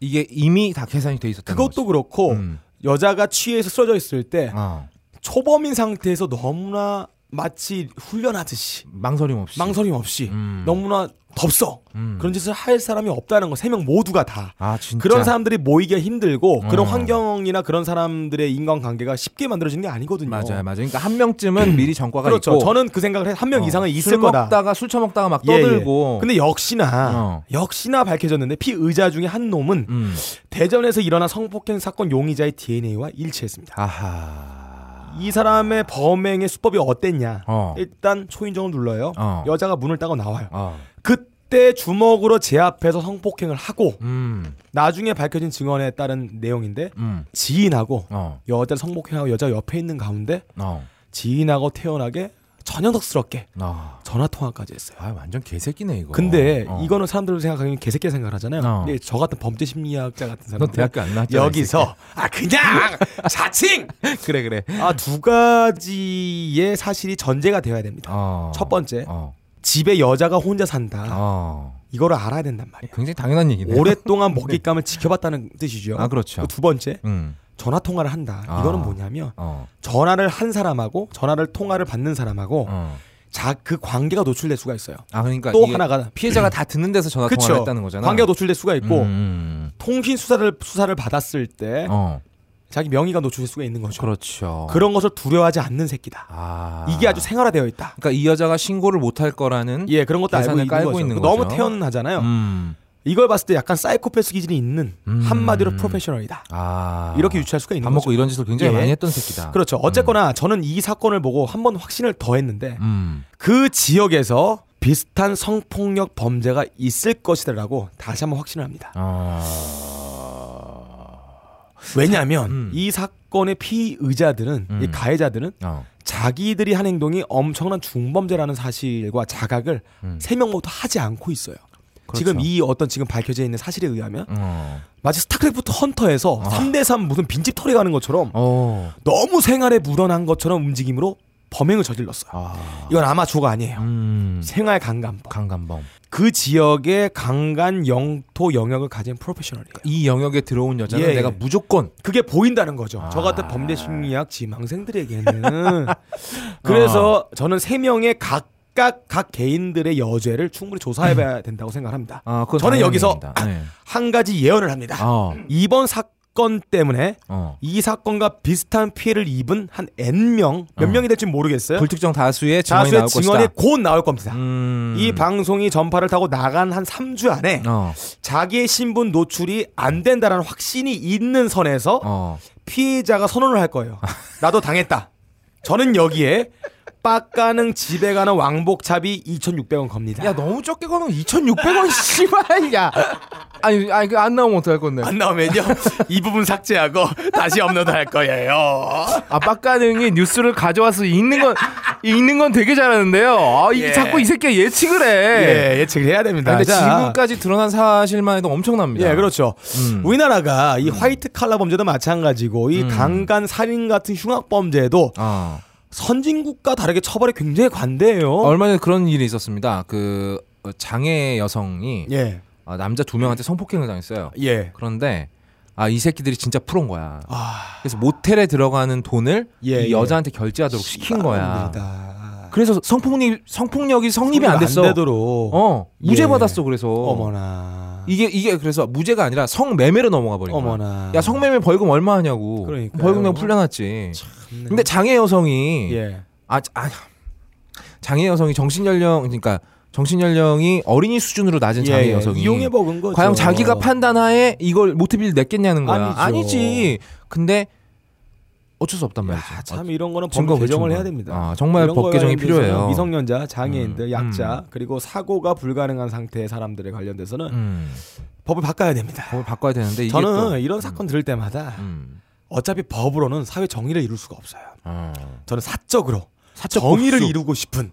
이게 이미 다 계산이 돼 있었던 그것도 그렇고 음. 여자가 취해서 쓰러져 있을 때 어. 초범인 상태에서 너무나 마치 훈련하듯이 망설임 없이. 망설임 없이 음. 너무나 덥어 음. 그런 짓을 할 사람이 없다는 거 세 명 모두가 다 아, 진짜. 그런 사람들이 모이기가 힘들고 그런 어. 환경이나 그런 사람들의 인간관계가 쉽게 만들어지는 게 아니거든요. 맞아요, 맞아요. 그러니까 한 명쯤은 미리 전과가 그렇죠. 있고. 저는 그 생각을 해. 한명 어, 이상은 있을 술 거다. 먹다가 술 처먹다가 막 예, 예. 떠들고. 근데 역시나 어. 역시나 밝혀졌는데 피의자 중에 한 놈은 음. 대전에서 일어난 성폭행 사건 용의자의 DNA와 일치했습니다. 아하. 이 사람의 범행의 수법이 어땠냐? 어. 일단 초인종을 눌러요. 어. 여자가 문을 따고 나와요. 어. 그때 주먹으로 제압해서 성폭행을 하고 음. 나중에 밝혀진 증언에 따른 내용인데 음. 지인하고 어. 여자 성폭행하고 여자 옆에 있는 가운데 어. 지인하고 태연하게 전형덕스럽게 어. 전화 통화까지 했어요. 아, 완전 개새끼네 이거. 근데 어. 이거는 사람들 생각하기엔 개새끼 생각을 하잖아요. 어. 근데 저 같은 범죄 심리학자 같은 너 사람 대학교 안 나왔잖아. 여기서 아 그냥 *laughs* 자칭 그래 그래. 아 두 가지의 사실이 전제가 되어야 됩니다. 어. 첫 번째 어. 집에 여자가 혼자 산다. 어. 이거를 알아야 된단 말이에요. 굉장히 당연한 얘기네. 오랫동안 먹잇감을 *laughs* 지켜봤다는 뜻이죠. 아, 그렇죠. 그두 번째 음. 전화 통화를 한다. 아. 이거는 뭐냐면 어. 전화를 한 사람하고 전화를 통화를 받는 사람하고 어. 자그 관계가 노출될 수가 있어요. 아 그러니까 또 하나가 피해자가 *clears throat* 다 듣는 데서 전화 통화를 그쵸. 했다는 거잖아. 관계가 노출될 수가 있고 음, 음, 통신 수사를 수사를 받았을 때 음. 어. 자기 명의가 노출될 수가 있는 거죠. 그렇죠. 그런 것을 두려워하지 않는 새끼다. 아. 이게 아주 생활화되어 있다. 그러니까 이 여자가 신고를 못할 거라는 예, 그런 것도 알고 계산을 있는 깔고 거죠. 있는 너무 거죠. 태연하잖아요. 음. 이걸 봤을 때 약간 사이코패스 기질이 있는 음. 한마디로 프로페셔널이다. 아. 이렇게 유추할 수가 있는 밥 먹고 거죠. 이런 짓을 굉장히 예. 많이 했던 새끼다. 그렇죠. 어쨌거나 저는 이 사건을 보고 한 번 확신을 더 했는데 음. 그 지역에서 비슷한 성폭력 범죄가 있을 것이다라고 다시 한번 확신을 합니다. 아. 왜냐하면 음. 이 사건의 피의자들은 음. 이 가해자들은 어. 자기들이 한 행동이 엄청난 중범죄라는 사실과 자각을 음. 세명 모두 하지 않고 있어요. 그렇죠. 지금 이 어떤 지금 밝혀져 있는 사실에 의하면 어. 마치 스타크래프트 헌터에서 아. 3대3 무슨 빈집 털이 가는 것처럼 어. 너무 생활에 묻어난 것처럼 움직임으로 범행을 저질렀어요. 아. 이건 아마추어가 아니에요. 음. 생활 강간범. 강간범. 그 지역의 강간 영토 영역을 가진 프로페셔널이에요. 이 영역에 들어온 여자는 예, 내가 예. 무조건 그게 보인다는 거죠. 아. 저 같은 범죄 심리학 지망생들에게는. *laughs* 그래서 저는 세 명의 각각 각 개인들의 여죄를 충분히 조사해봐야 *laughs* 된다고 생각합니다. 아, 저는 여기서. 네. 한 가지 예언을 합니다. 어. 이번 사건 때문에 어. 이 사건과 비슷한 피해를 입은 한 N 명, 몇 어. 명이 될지 모르겠어요. 불특정 다수의 증언이 다수의 나올 증언이 것이다. 곧 나올 겁니다. 음. 이 방송이 전파를 타고 나간 한 3주 안에 어. 자기의 신분 노출이 안 된다는 확신이 있는 선에서 어. 피해자가 선언을 할 거예요. 나도 당했다. 저는 여기에 빡가능 집에 가는 왕복차비 2,600원 겁니다. 야 너무 적게 거는 2,600원 *laughs* 씨발 야. 아니 아니 그안 나오면 어떡할 건데? 안 나오면요 이 부분 삭제하고 다시 업로드 할 거예요. 아 빡가능이 뉴스를 가져와서 읽는 건 읽는 건 되게 잘하는데요. 아 이게 예. 자꾸 이 새끼가 예측을 해. 예, 예측을 해야 됩니다. 근데 자, 지금까지 드러난 사실만 해도 엄청납니다. 예, 그렇죠. 음. 우리나라가 이 화이트 칼라 범죄도 마찬가지고 이 음. 강간 살인 같은 흉악 범죄도 어. 선진국과 다르게 처벌에 굉장히 관대해요. 얼마 전에 그런 일이 있었습니다. 그 어, 장애 여성이 예. 어, 남자 두 명한테 성폭행을 당했어요. 예. 그런데 아 이 새끼들이 진짜 프로인 거야. 아, 그래서 모텔에 들어가는 돈을 예, 이 예. 여자한테 결제하도록 시킨 거야. 다 그래서 성폭력 성폭력이 성립이 안 됐어. 되도록. 어 무죄 예. 받았어. 그래서 어머나. 이게 이게 그래서 무죄가 아니라 성매매로 넘어가 버린 거야. 어머나. 야 성매매 벌금 얼마 하냐고. 그러니까요. 벌금 내고 풀려났지. 참네. 근데 장애 여성이 예. 아, 아 장애 여성이 정신 연령 그러니까 정신 연령이 어린이 수준으로 낮은 장애 예, 여성이 이용해 먹은 거죠. 과연 자기가 판단하에 이걸 모태비를 냈겠냐는 거야. 아니죠. 아니지. 근데 어쩔 수 없단 말이죠. 아, 참 이런 거는 증거 법 개정을. 해야 됩니다. 아, 정말 법 개정이 필요해요. 미성년자, 장애인들, 음, 약자 음. 그리고 사고가 불가능한 상태의 사람들에 관련돼서는 음, 법을 바꿔야 됩니다. 법을 바꿔야 되는데 저는 또, 이런 사건 들을 때마다 음, 어차피 법으로는 사회 정의를 이룰 수가 없어요. 어. 저는 사적으로 사적 정의를 복수. 이루고 싶은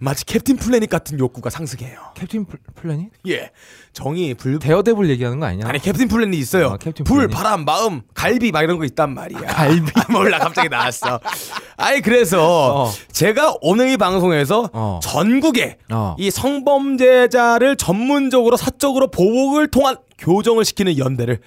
마치 캡틴 플래닛 같은 욕구가 상승해요. 캡틴 플- 플래닛? 예, 정의 불 데어데블 얘기하는 거 아니야? 아니 캡틴 플래닛 있어요. 아, 캡틴 불, 플래닛. 바람, 마음, 갈비 막 이런 거 있단 말이야. 갈비 *laughs* 몰라 갑자기 나왔어. 아니 그래서 어. 제가 오늘 이 방송에서 어. 전국에 어. 이 성범죄자를 전문적으로 사적으로 보복을 통한 교정을 시키는 연대를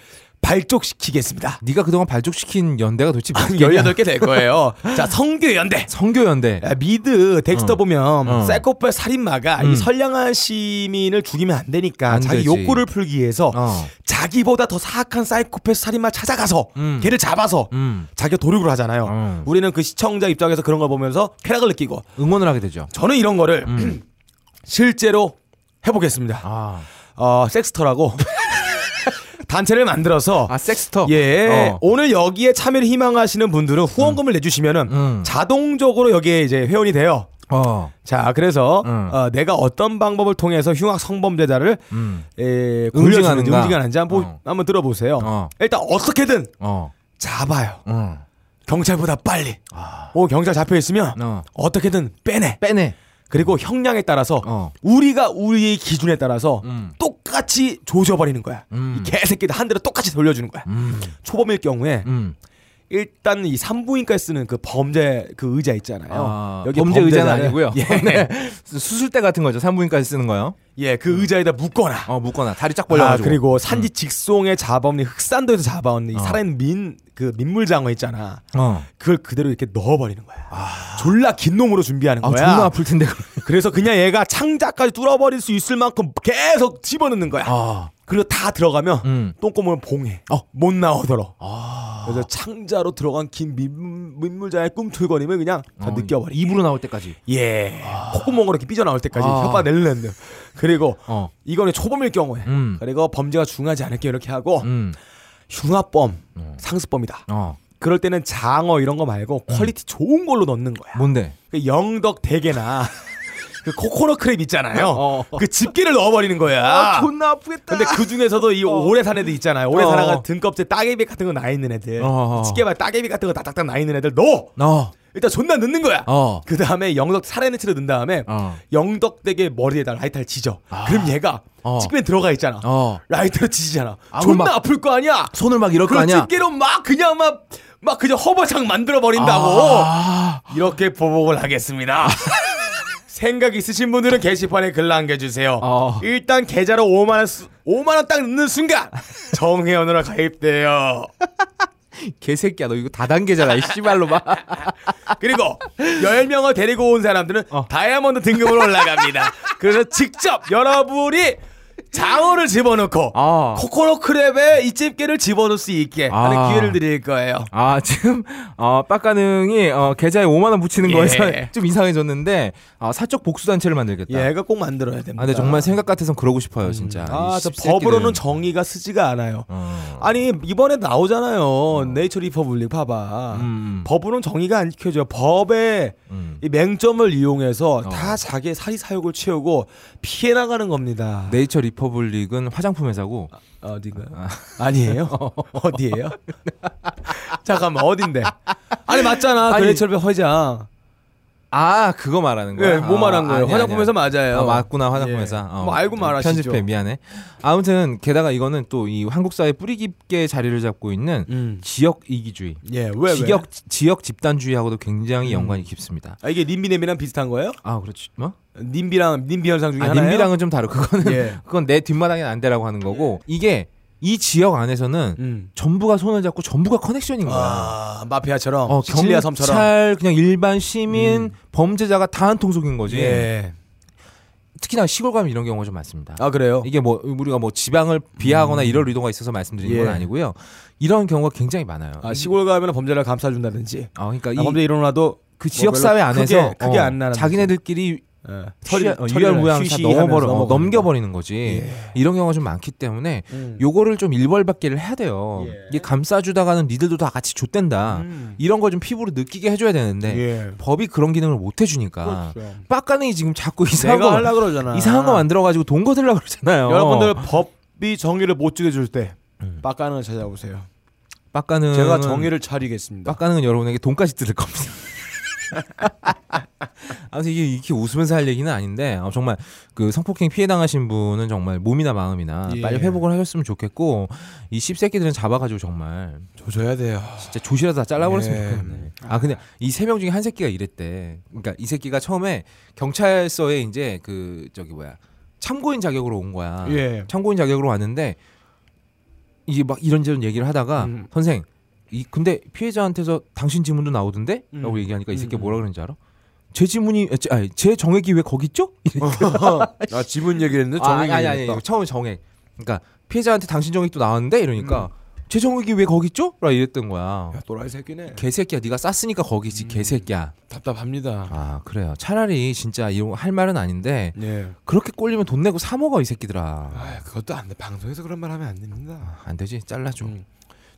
발족시키겠습니다. 네가 그동안 발족시킨 연대가 도대체 몇한 개냐? 18개 될 거예요. *laughs* 자, 성교연대. 성교연대. 야, 미드 덱스터 어. 보면 어. 사이코패 살인마가 음. 이 선량한 시민을 죽이면 안 되니까 안 자기 되지. 욕구를 풀기 위해서 어. 자기보다 더 사악한 사이코패스 살인마 찾아가서 음. 걔를 잡아서 음. 자기가 도륙을 하잖아요. 음. 우리는 그 시청자 입장에서 그런 걸 보면서 쾌락을 느끼고 응원을 하게 되죠. 저는 이런 거를 음. *clears throat* 실제로 해보겠습니다. 아, 어, 섹스터라고 *laughs* 단체를 만들어서 아 섹스터. 예 어. 오늘 여기에 참여를 희망하시는 분들은 후원금을 내주시면은 음. 자동적으로 여기에 이제 회원이 돼요. 어. 자 그래서 음. 어, 내가 어떤 방법을 통해서 흉악 성범죄자를 음. 에, 응징하는가? 굴려주는지 응징하는지 한번, 어. 한번 들어보세요. 어. 일단 어떻게든 어. 잡아요. 어. 경찰보다 빨리. 오 경찰 잡혀 있으면 어. 어떻게든 빼내. 빼내. 그리고 형량에 따라서 어. 우리가 우리의 기준에 따라서 음. 똑같이 조져버리는 거야. 음. 이 개새끼들 한 대로 똑같이 돌려주는 거야. 음. 초범일 경우에 음. 일단 이 산부인과에 쓰는 그 범죄 그 의자 있잖아요. 아, 여기 범죄 의자는 아니고요. 예, 네. 수술대 같은 거죠. 산부인까지 쓰는 거요. 예, 그 의자에다 묶거나. 어, 묶거나 다리 쫙 아, 벌려가지고. 그리고 산지 직송에 잡아온 이 흑산도에서 잡아온 이 어. 살아있는 민 그 민물장어 있잖아. 어. 그걸 그대로 이렇게 넣어버리는 거야. 졸라 긴 놈으로 준비하는 아, 거야. 존나 아플 텐데. 그래서 그냥 얘가 창자까지 뚫어버릴 수 있을 만큼 계속 집어넣는 거야. 아. 그리고 다 들어가면 음. 똥구멍을 봉해. 어. 못 나오도록. 아. 그래서 창자로 들어간 긴 민, 민물장어의 꿈틀거림을 그냥 다 어, 느껴버려. 입으로 나올 때까지. 예. 콧구멍으로 이렇게 삐져나올 때까지 아. 혓바 내려는데. 그리고 어. 이거는 초범일 경우에. 음. 그리고 범죄가 중하지 않을게 이렇게 하고 음. 흉악범, 어. 상습범이다. 어. 그럴 때는 장어 이런 거 말고 quality 좋은 걸로 넣는 거야. 뭔데? 그 영덕 대게나 *laughs* 그 coconut crab 있잖아요. 어. 그 집게를 넣어버리는 거야. 존나 아프겠다. 근데 그 중에서도 이 오래 산 애들 있잖아요. 오래 어. 등껍질 따개비 같은 거 나 있는 애들. 어. 집게발 따개비 같은 거 딱딱딱 나 있는 애들 넣어. 어. 일단 존나 넣는 거야. 어. 그 다음에 영덕 살아있는 채로 넣은 다음에 어. 영덕대게 머리에다 라이터를 지져. 그럼 얘가 어. 집게 들어가 있잖아. 어. 라이터로 지지잖아. 아, 존나 아플 거 아니야. 손을 막 이럴 거 아니야. 집게로 막 그냥 막, 막 그냥 허버창 만들어 버린다고. 아. 이렇게 보복을 하겠습니다. *laughs* 생각 있으신 분들은 게시판에 글 남겨주세요. 어. 일단 계좌로 5만 원, 5만 원 딱 넣는 순간 *laughs* 정회원으로 가입돼요. 개새끼야 너 이거 다단계잖아 이 씨발로 막. *laughs* 그리고 10명을 데리고 온 사람들은 어. 다이아몬드 등급으로 올라갑니다. 그래서 직접 여러분이 장어를 집어넣고 아. 코코넛 크랩에 이 집게를 집어넣을 수 있게 하는 아. 기회를 드릴 거예요. 아 지금 어 빡가능이 어 계좌에 5만 원 붙이는 예. 거에서 *laughs* 좀 이상해졌는데 어, 사적 복수 단체를 만들겠다. 얘가 꼭 만들어야 됩니다. 아 근데 정말 생각 같아선 그러고 싶어요 진짜. 아, 이 저. 법으로는 정의가 서지가 않아요. 어. 아니 이번에 나오잖아요. 네이처 리퍼블릭 봐봐. 음. 법으로는 정의가 안 지켜져. 법의 음. 이 맹점을 이용해서 어. 다 자기의 사리 사욕을 채우고 피해 나가는 겁니다. 네이처 리퍼블릭은 화장품 회사고 어딘가요? 아 니에요? *laughs* 어디예요? *laughs* 잠깐만 어딘데? 아니 맞잖아. 그 아니. 리퍼 회장. 아 그거 말하는 거야? 네, 뭐 아, 말한 거예요? 아니야, 화장품에서 아니야. 맞아요. 아, 맞구나 화장품에서. 예. 어. 뭐 알고 말하시죠. 편집해 미안해. 아무튼 게다가 이거는 또 이 한국 사회 뿌리 깊게 자리를 잡고 있는 음. 지역 이기주의, 예, 왜 지역 왜? 지역 집단주의하고도 굉장히 음. 연관이 깊습니다. 아, 이게 님비랑 비슷한 거예요? 아 그렇지 뭐? 님비랑 님비 현상 중에 아, 하나예요? 님비랑은 좀 다르고 그거는 예. *laughs* 그건 내 뒷마당에 안 되라고 하는 거고 이게 이 지역 안에서는 음. 전부가 손을 잡고 전부가 커넥션인 거야. 아, 마피아처럼 어, 시칠리아 섬처럼. 경찰 그냥 일반 시민 음. 범죄자가 다 한 통속인 거지. 예. 특히나 시골 가면 이런 경우가 좀 많습니다. 아 그래요? 이게 뭐 우리가 뭐 지방을 비하하거나 이럴 의도가 있어서 말씀드리는 건 예. 아니고요. 이런 경우가 굉장히 많아요. 아, 시골 가면 범죄를 감싸준다든지. 어, 그러니까 아, 이 범죄 일어나도 그뭐 지역 사회 안에서 크게- 크게 어, 자기네들끼리 처리를 유혈무양 다 넘어버려 어, 넘겨버리는 거지. 예. 이런 경우가 좀 많기 때문에 음. 요거를 좀 일벌받기를 해야 돼요. 예. 이게 감싸주다가는 니들도 다 같이 좆된다. 음. 이런 걸 좀 피부로 느끼게 해줘야 되는데 예. 법이 그런 기능을 못 해주니까 그렇죠. 빡가능이 지금 자꾸 이상한 거 하려 그러잖아. 이상한 거 만들어가지고 돈 거들라 그러잖아요. 여러분들 법이 정의를 못 지켜줄 때 음. 빡가능을 찾아오세요. 빡가능 제가 정의를 차리겠습니다. 빡가능은 여러분에게 돈까지 뜯을 겁니다. *laughs* *laughs* 아무튼 이게 이렇게 웃으면서 할 얘기는 아닌데 어, 정말 그 성폭행 피해 당하신 분은 정말 몸이나 마음이나 예. 빨리 회복을 하셨으면 좋겠고 이 씹새끼들은 잡아가지고 정말 조져야 돼요. 진짜 조시라도 다 잘라버렸으면 예. 좋겠네. 아 근데 이 세 명 중에 한 새끼가 이랬대. 그러니까 이 새끼가 처음에 경찰서에 이제 그 저기 뭐야 참고인 자격으로 온 거야. 예. 참고인 자격으로 왔는데 이게 막 이런저런 얘기를 하다가 음. 선생 이 근데 피해자한테서 당신 지문도 나오던데? 음. 라고 얘기하니까 이 새끼 음. 뭐라 그러는지 알아? 제 지문이 아, 제, 아니, 제 정액이 왜 거기 있죠? *laughs* 아 지분 얘기했는데 아, 정액이 아니 아니. 아니 처음 정액. 그러니까 피해자한테 당신 정액도 나왔는데 이러니까 제 정액이 왜 거기 있죠? 라 이랬던 거야. 야, 또라이 새끼네. 개새끼야 네가 쌌으니까 거기지 개새끼야. 답답합니다. 아 그래요. 차라리 진짜 이런 거할 말은 아닌데 예. 그렇게 꼴리면 돈 내고 사 먹어 이 새끼들아. 아, 그것도 안 돼. 방송에서 그런 말 하면 안 됩니다. 안 되지 잘라 줘. 음.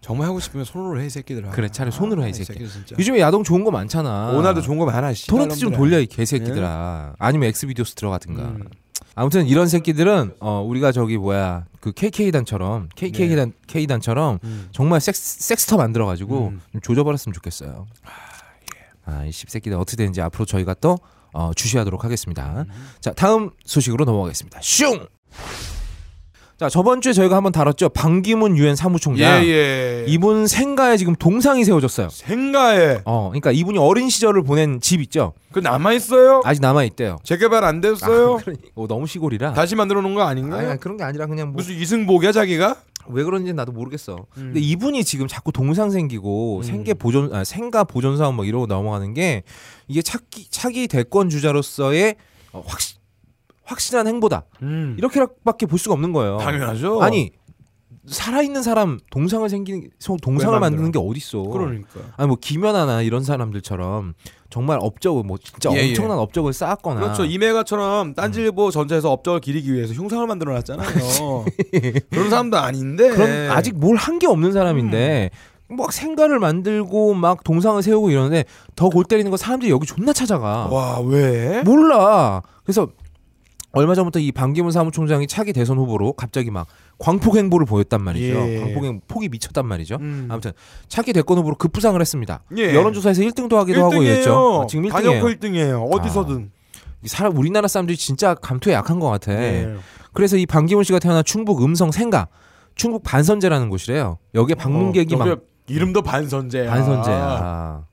정말 하고 싶으면 손으로 해, 이 새끼들아. 그래, 차라리 손으로 해, 이 아, 새끼. 새끼들. 요즘에 야동 좋은 거 많잖아. 오나도 좋은 거 많아. 씨. 토렌트 좀. 돌려 이 개새끼들아. 아니면 Xvideos 들어가든가. 음. 아무튼 이런 새끼들은 어 우리가 저기 뭐야 그 KK 단처럼 KK 네. 단 K 단처럼 음. 정말 섹스 섹스터 만들어 가지고 음. 좀 조져버렸으면 좋겠어요. 아이 씹새끼들 어떻게 되는지 앞으로 저희가 또 어, 주시하도록 하겠습니다. 음. 자 다음 소식으로 넘어가겠습니다. 슝. 자 저번 주에 저희가 한번 다뤘죠. 방기문 유엔 사무총장. 예, 예. 이분 생가에 지금 동상이 세워졌어요. 생가에 어, 그러니까 이분이 어린 시절을 보낸 집 있죠. 그 남아 있어요? 아직 남아 있대요. 재개발 안 됐어요? 아, *laughs* 그러니- 어, 너무 시골이라. 다시 만들어 놓은 거 아닌가? 아니, 아니, 그런 게 아니라 그냥 뭐 무슨 이승복이야 자기가? 왜 그런지 나도 모르겠어. 음. 근데 이분이 지금 자꾸 동상 생기고 음. 생계 보존 아, 생가 보존 사업 뭐 이러고 넘어가는 게 이게 차기 차기 대권 주자로서의 어, 확실 확실한 행보다 음. 이렇게밖에 볼 수가 없는 거예요. 당연하죠. 아니 살아있는 사람 동상을 생기는 동상을 왜 만드는 게 만들어? 어딨어? 그러니까. 아니 뭐 김연아나 이런 사람들처럼 정말 업적을 뭐 진짜 예, 예. 엄청난 업적을 쌓았거나 그렇죠. 이메가처럼 딴지일보 전체에서 업적을 기리기 위해서 흉상을 만들어 놨잖아요. *laughs* 그런 사람도 아닌데. 그럼 아직 뭘 한 게 없는 사람인데 음. 막 생가를 만들고 막 동상을 세우고 이러는데 더 골 때리는 거 사람들이 여기 존나 찾아가. 와, 왜? 몰라. 그래서 얼마 전부터 이 반기문 사무총장이 차기 대선 후보로 갑자기 막 광폭 행보를 보였단 말이죠. 예. 광폭 행 폭이 미쳤단 말이죠. 음. 아무튼 차기 대권 후보로 급부상을 했습니다. 예. 여론조사에서 1등도 하기도 하고 이랬죠. 어, 지금 1등이에요. 단연코 1등이에요. 어디서든. 사람 우리나라 사람들이 진짜 감투에 약한 것 같아. 예. 그래서 이 반기문 씨가 태어난 충북 음성 생가 충북 반선제라는 곳이래요. 여기에 방문객이 어, 막 이름도 반선제야. 반선제야.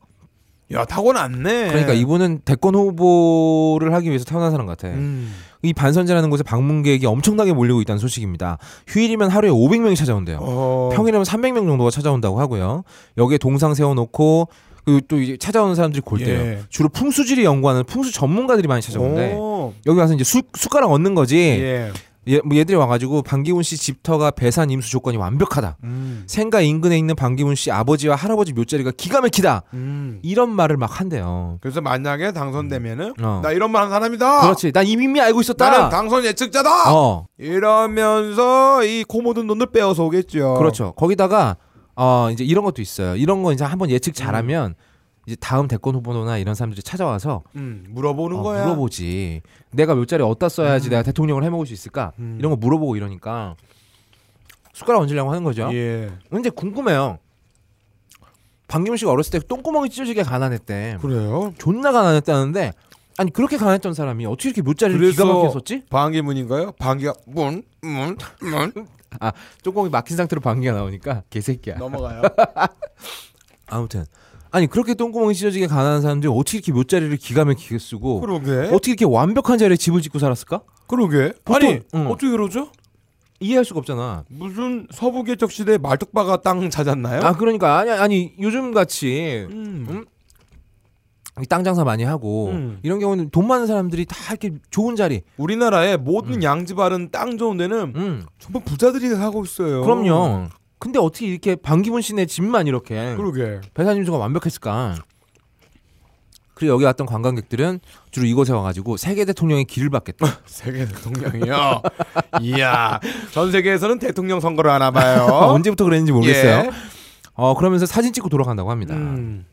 야, 타고났네. 그러니까 이분은 대권 후보를 하기 위해서 태어난 사람 같아. 음. 이 반선제라는 곳에 방문객이 엄청나게 몰리고 있다는 소식입니다. 휴일이면 하루에 500명이 찾아온대요. 어. 평일이면 300명 정도가 찾아온다고 하고요. 여기에 동상 세워놓고 그리고 또 이제 찾아오는 사람들이 골때요. 예. 주로 풍수지리 연구하는 풍수 전문가들이 많이 찾아오는데 오. 여기 와서 이제 수, 숟가락 얻는 거지. 예. 얘, 뭐 얘들이 와가지고 방기문 씨 집터가 배산 임수 조건이 완벽하다. 음. 생가 인근에 있는 방기문 씨 아버지와 할아버지 묘자리가 기가 막히다. 음. 이런 말을 막 한대요. 그래서 만약에 당선되면은 어. 나 이런 말 하는 사람이다. 그렇지. 난 이미 알고 있었다. 나는 당선 예측자다. 어, 이러면서 이코 묻은 돈을 빼어서 오겠죠. 그렇죠. 거기다가 어 이제 이런 것도 있어요. 이런 거 이제 한번 예측 잘하면 이제 다음 대권 후보나 이런 사람들이 찾아와서 음, 물어보는 어, 거야. 물어보지. 내가 묘자리 어디다 써야지 내가 대통령을 해먹을 수 있을까? 음. 이런 거 물어보고 이러니까 숟가락 얹으려고 하는 거죠. 예. 근데 궁금해요. 방기문 씨가 어렸을 때 똥구멍이 찢어지게 가난했대. 그래요? 존나 가난했다는데 아니 그렇게 가난했던 사람이 어떻게 이렇게 묘자리를 기가 막히게 썼지? 방기문인가요? 방기가 문, 문, 문. 똥구멍이 막힌 상태로 방귀가 나오니까 개새끼야. 넘어가요. *laughs* 아무튼 아니 그렇게 똥구멍이 찢어지게 가난한 사람들이 어떻게 이렇게 묘자리를 기가 막히게 쓰고 그러게. 어떻게 이렇게 완벽한 자리에 집을 짓고 살았을까? 그러게. 보통- 아니 응. 어떻게 그러죠? 이해할 수가 없잖아. 무슨 서부 개척 시대 말뚝박아 땅 찾았나요? 아 그러니까 아니 아니 요즘 같이 음. 음? 이땅 장사 많이 하고 음. 이런 경우는 돈 많은 사람들이 다 이렇게 좋은 자리. 우리나라의 모든 양지 바른 땅 좋은 데는 음. 전부 부자들이 하고 있어요. 그럼요. 근데 어떻게 이렇게 방기문 씨네 집만 이렇게 그러게. 배산임수가 완벽했을까? 그리고 여기 왔던 관광객들은 주로 이곳에 와가지고 세계 대통령의 길을 받겠다. *laughs* 세계 대통령이요. 이야. 전 세계에서는 대통령 선거를 하나 봐요. *laughs* 언제부터 그랬는지 모르겠어요. 예. 어 그러면서 사진 찍고 돌아간다고 합니다. 음.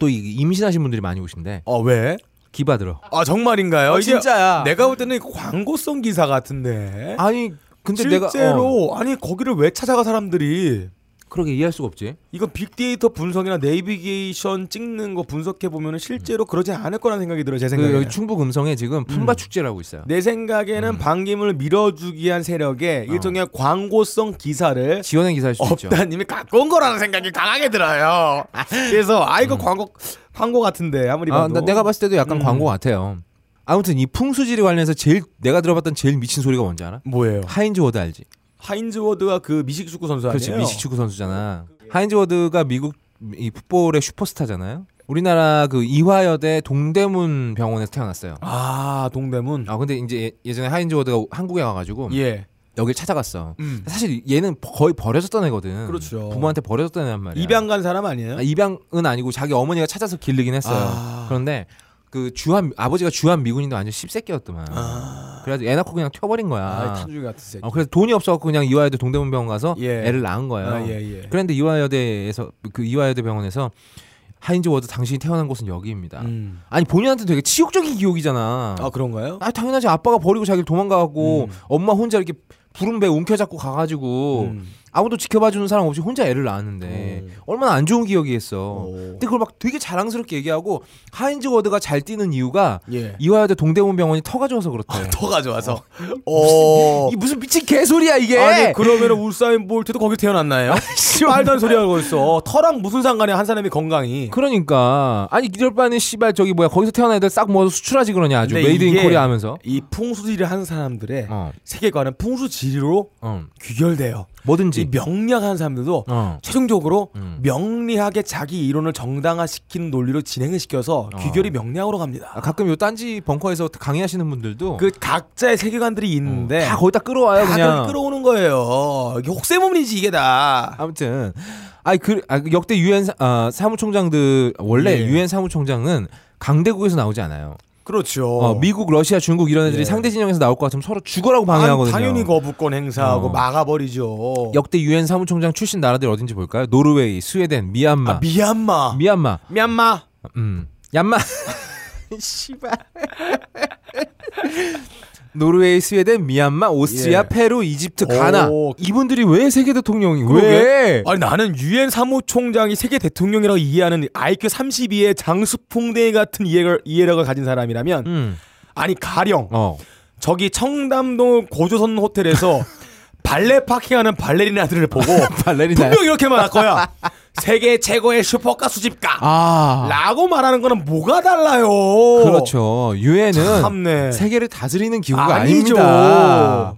또 이- 임신하신 분들이 많이 오신데 어 왜? 기 받으러. 아 정말인가요? 어, 진짜야. 내가 볼 때는 광고성 기사 같은데. 아니 근데 내가 실제로 어, 아니 거기를 왜 찾아가 사람들이? 그러게 이해할 수가 없지. 이건 빅데이터 분석이나 네이비게이션 찍는 거 분석해 보면은 실제로 그러지 않을 거라는 생각이 들어요. 제그 생각에. 여기 충북 음성에 지금 품바 축제라고 있어요. 내 생각에는 음. 반기문을 밀어주기 위한 세력의 어. 일종의 광고성 기사를 지원의 기사일 수 있죠. 업다님이 갖고 온 거라는 생각이 강하게 들어요. *laughs* 그래서 아 이거 광고 광고 같은데 아무리 봐도. 아, 나, 내가 봤을 때도 약간 음. 광고 같아요. 아무튼 이 풍수지리 관련해서 제일 내가 들어봤던 제일 미친 소리가 뭔지 알아? 뭐예요? 하인즈 워드 알지? 하인즈 워드가 그 미식 축구 선수 그렇지 아니에요? 미식 축구 선수잖아. 하인즈 워드가 미국 이 풋볼의 슈퍼스타잖아요. 우리나라 그 이화여대 동대문 병원에서 태어났어요. 아 동대문. 아 근데 이제 예- 예전에 하인즈 워드가 한국에 와가지고 예. 여길 찾아갔어. 음. 사실 얘는 거의 버려졌던 애거든. 그렇죠. 부모한테 버려졌던 애란 말이야. 입양 간 사람 아니에요? 아, 입양은 아니고 자기 어머니가 찾아서 길르긴 했어요. 아. 그런데 그 주한 아버지가 주한 미군인데 완전 씹새끼였더만. 그래가지고 애 낳고 그냥 튀어버린 거야. 아, 탄주기 같은 새끼. 어, 그래서 돈이 없어갖고 그냥 이화여대 동대문병원 가서 예. 애를 낳은 거예요. 아, 예, 예. 그런데 이화여대에서 그 이화여대 병원에서 하인즈 워드 당신이 태어난 곳은 여기입니다. 음. 아니 본인한테 되게 치욕적인 기억이잖아. 아 그런가요? 아 당연하지 아빠가 버리고 자기를 도망가갖고 음. 엄마 혼자 이렇게 부른 배 움켜잡고 가가지고 음. 아무도 지켜봐주는 사람 없이 혼자 애를 낳았는데 얼마나 안 좋은 기억이겠어. 오. 근데 그걸 막 되게 자랑스럽게 얘기하고 하인즈 워드가 잘 뛰는 이유가 예. 이화여대 동대문 병원이 터가 좋아서 그렇대. 더 가져와서. 어. 이 무슨 미친 개소리야 이게. 아니 그러면 우사인 볼트도 거기 태어났나요? *laughs* 말도 안 소리 하고 있어. 터랑 무슨 상관이야 한 사람이 건강이. 그러니까 아니 바에는 씨발 저기 뭐야 거기서 태어난 애들 싹 모아서 수출하지 그러냐 아주 made in Korea 하면서. 이 풍수지리를 하는 사람들의 어, 세계관은 풍수지리로 어, 귀결돼요. 이 뭐든지. 명리학하는 사람들도 어. 최종적으로 음. 명리학의 자기 이론을 정당화시키는 논리로 진행을 시켜서 어. 귀결이 명리학으로 갑니다. 아, 가끔 요 딴지 벙커에서 강의하시는 분들도 그 각자의 세계관들이 있는데 다 거기다 끌어와요 다 그냥. 끌어오는 거예요. 이게 혹세무민이지 이게 다. 아무튼 아니 그 아, 그 역대 유엔 사- 아, 사무총장들 원래 예. 유엔 사무총장은 강대국에서 나오지 않아요. 그렇죠. 어, 미국, 러시아, 중국 이런 애들이 예. 상대 진영에서 나올 것 같으면 서로 죽어라고 방해하거든요. 당연히 거부권 행사하고 어. 막아버리죠. 역대 유엔 사무총장 출신 나라들 어딘지 볼까요? 노르웨이, 스웨덴, 미얀마, 아, 미얀마. 미얀마, 미얀마. 음, 얀마. *laughs* 씨발. *laughs* 노르웨이, 스웨덴, 미얀마, 오스트리아, 예. 페루, 이집트, 가나. 오. 이분들이 왜 세계 대통령이. 왜? 아니 나는 유엔 사무총장이 세계 대통령이라고 이해하는 IQ 32의 장수풍뎅이 같은 이해를, 이해력을 가진 사람이라면 음. 아니 가령 어. 저기 청담동 고조선 호텔에서 *laughs* valet parking하는 발레리나들을 보고 발레리나. 분명 이렇게 말할 거야. *laughs* 세계 최고의 슈퍼카 수집가. 아. 라고 말하는 거는 뭐가 달라요? 그렇죠. 유엔은 참네. 세계를 다스리는 기구가 아니죠. 아닙니다.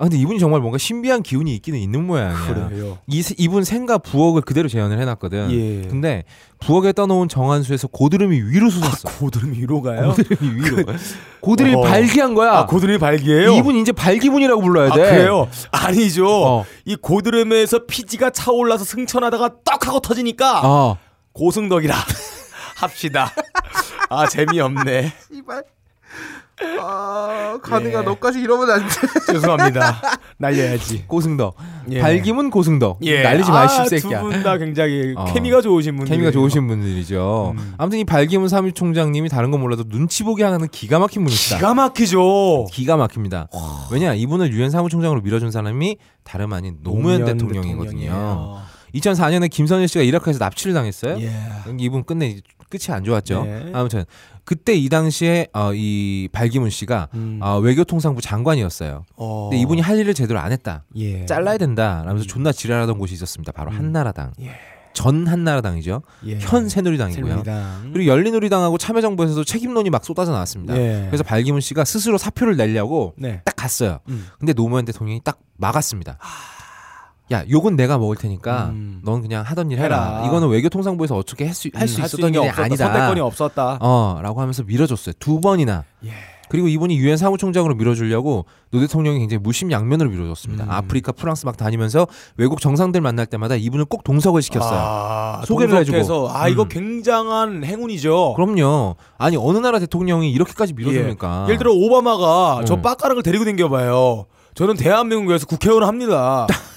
아 근데 이분이 정말 뭔가 신비한 기운이 있기는 있는 모양이야. 그래요. 이 세- 이분 생과 부엌을 그대로 재현을 해놨거든. 예. 근데 부엌에 떠놓은 정한수에서 고드름이 위로 솟았어. 고드름 위로 가요? 고드름이 위로. 고드름이 어허. 발기한 거야. 아, 고드름이 발기예요? 이분 이제 발기분이라고 불러야 아, 돼. 그래요? 아니죠. 어. 이 고드름에서 피지가 차올라서 승천하다가 떡 하고 터지니까 어. 고승덕이라 *laughs* 합시다. 아 재미없네. 아, 가능하, 너까지 이러면 안 돼. *laughs* 죄송합니다. 날려야지. 고승덕. 예. 발기문 고승덕. 예. 날리지 마, 아, 씹새끼야. 두분 다 굉장히 *laughs* 어. 케미가 좋으신 분들. 케미가 좋으신 분들이죠. 음. 아무튼 이 발기문 사무총장님이 다른 건 몰라도 눈치 보게 하는 기가 막힌 분이시다. 기가 막히죠. 기가 막힙니다. 왜냐 이분을 유엔 사무총장으로 밀어준 사람이 다름 아닌 노무현, 대통령이거든요. 대통령이에요. 2004년에 김선일 씨가 이라크에서 납치를 당했어요. 예. 이분 끝내 끝이 안 좋았죠. 네. 아무튼 그때 이 당시에 어, 이 발기문 씨가 음. 어, 외교통상부 장관이었어요. 어. 근데 이분이 할 일을 제대로 안 했다. 예. 잘라야 된다. 라면서 존나 지랄하던 곳이 있었습니다. 바로 한나라당. 예. 전 한나라당이죠. 예. 현 새누리당이고요. 새누리당. 그리고 열린우리당하고 참여정부에서도 책임론이 막 쏟아져 나왔습니다. 예. 그래서 발기문 씨가 스스로 사표를 내려고 네. 딱 갔어요. 음. 근데 노무현 대통령이 딱 막았습니다. 야, 욕은 내가 먹을 테니까 음. 넌 그냥 하던 일 해라. 해라. 이거는 외교통상부에서 어떻게 할수 음, 할수 할수 있었던 게 일이 없었다. 아니다. 선택권이 없었다. 어, 라고 하면서 밀어줬어요. 두 번이나. 예. 그리고 이분이 유엔 사무총장으로 밀어주려고 노 대통령이 굉장히 물심양면으로 밀어줬습니다. 음. 아프리카, 프랑스 막 다니면서 외국 정상들 만날 때마다 이분을 꼭 동석을 시켰어요. 아, 소개를 동석해서, 아 이거 음. 굉장한 행운이죠. 그럼요. 아니 어느 나라 대통령이 이렇게까지 밀어줍니까? 예 를 들어 오바마가 저 음. 빡가락을 데리고 댕겨봐요. 저는 대한민국에서 국회의원 합니다. *laughs*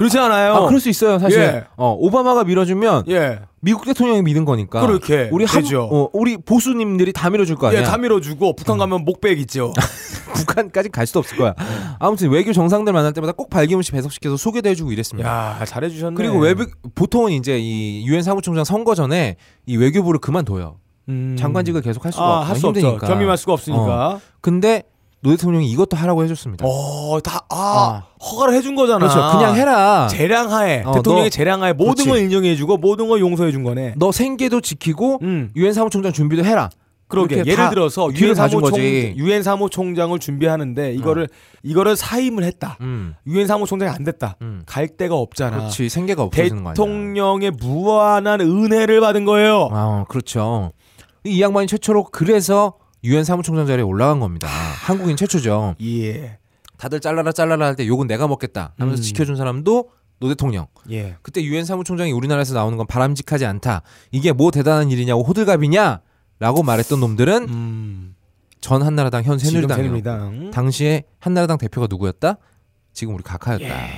그렇지 않아요? 아, 그럴 수 있어요, 사실. 예. 어, 오바마가 밀어주면 예. 미국 대통령이 믿은 거니까. 그렇게 우리 한. 어, 우리 보수님들이 다 밀어줄 거 아니야. 예, 다 밀어주고 북한 음. 가면 목백 있죠. *laughs* 북한까지 갈 수도 없을 거야. 아무튼 외교 정상들 만날 때마다 꼭 발기문 씨 배석시켜서 소개도 해주고 이랬습니다. 야 잘해주셨네. 그리고 외부 보통은 이제 이 유엔 사무총장 선거 전에 이 외교부를 그만둬요. 음. 장관직을 계속 할 수가 아, 없 할수 없죠. 힘드니까. 겸임할 수가 없으니까. 근데 노 대통령이 이것도 하라고 해줬습니다. 어, 다, 아, 허가를 해준 거잖아. 그렇죠. 그냥 해라. 재량하에, 어, 대통령의 너- 재량하에 모든 그렇지. 걸 인정해주고 모든 걸 용서해준 거네. 너 생계도 지키고 음. 유엔 사무총장 준비도 해라. 그러게 예를 다 들어서 유엔 사무총. 유엔 사무총장을 준비하는데 이거를 이거를 사임을 했다. 음, 유엔 사무총장이 안 됐다. 음. 갈 데가 없잖아. 그렇지 생계가 없어지는 거 아니야. 대통령의 무한한 은혜를 받은 거예요. 아, 그렇죠. 이 양반이 최초로 그래서 유엔 사무총장 자리에 올라간 겁니다. 한국인 최초죠. 예. 다들 잘라라 잘라라 할 때 욕은 내가 먹겠다 하면서 음. 지켜준 사람도 노 대통령. 예. 그때 유엔 사무총장이 우리나라에서 나오는 건 바람직하지 않다. 이게 뭐 대단한 일이냐고 호들갑이냐? 라고 말했던 놈들은 음. 전 한나라당 현. 새누리당. 당시에 한나라당 대표가 누구였다? 지금 우리 각하였다. 예.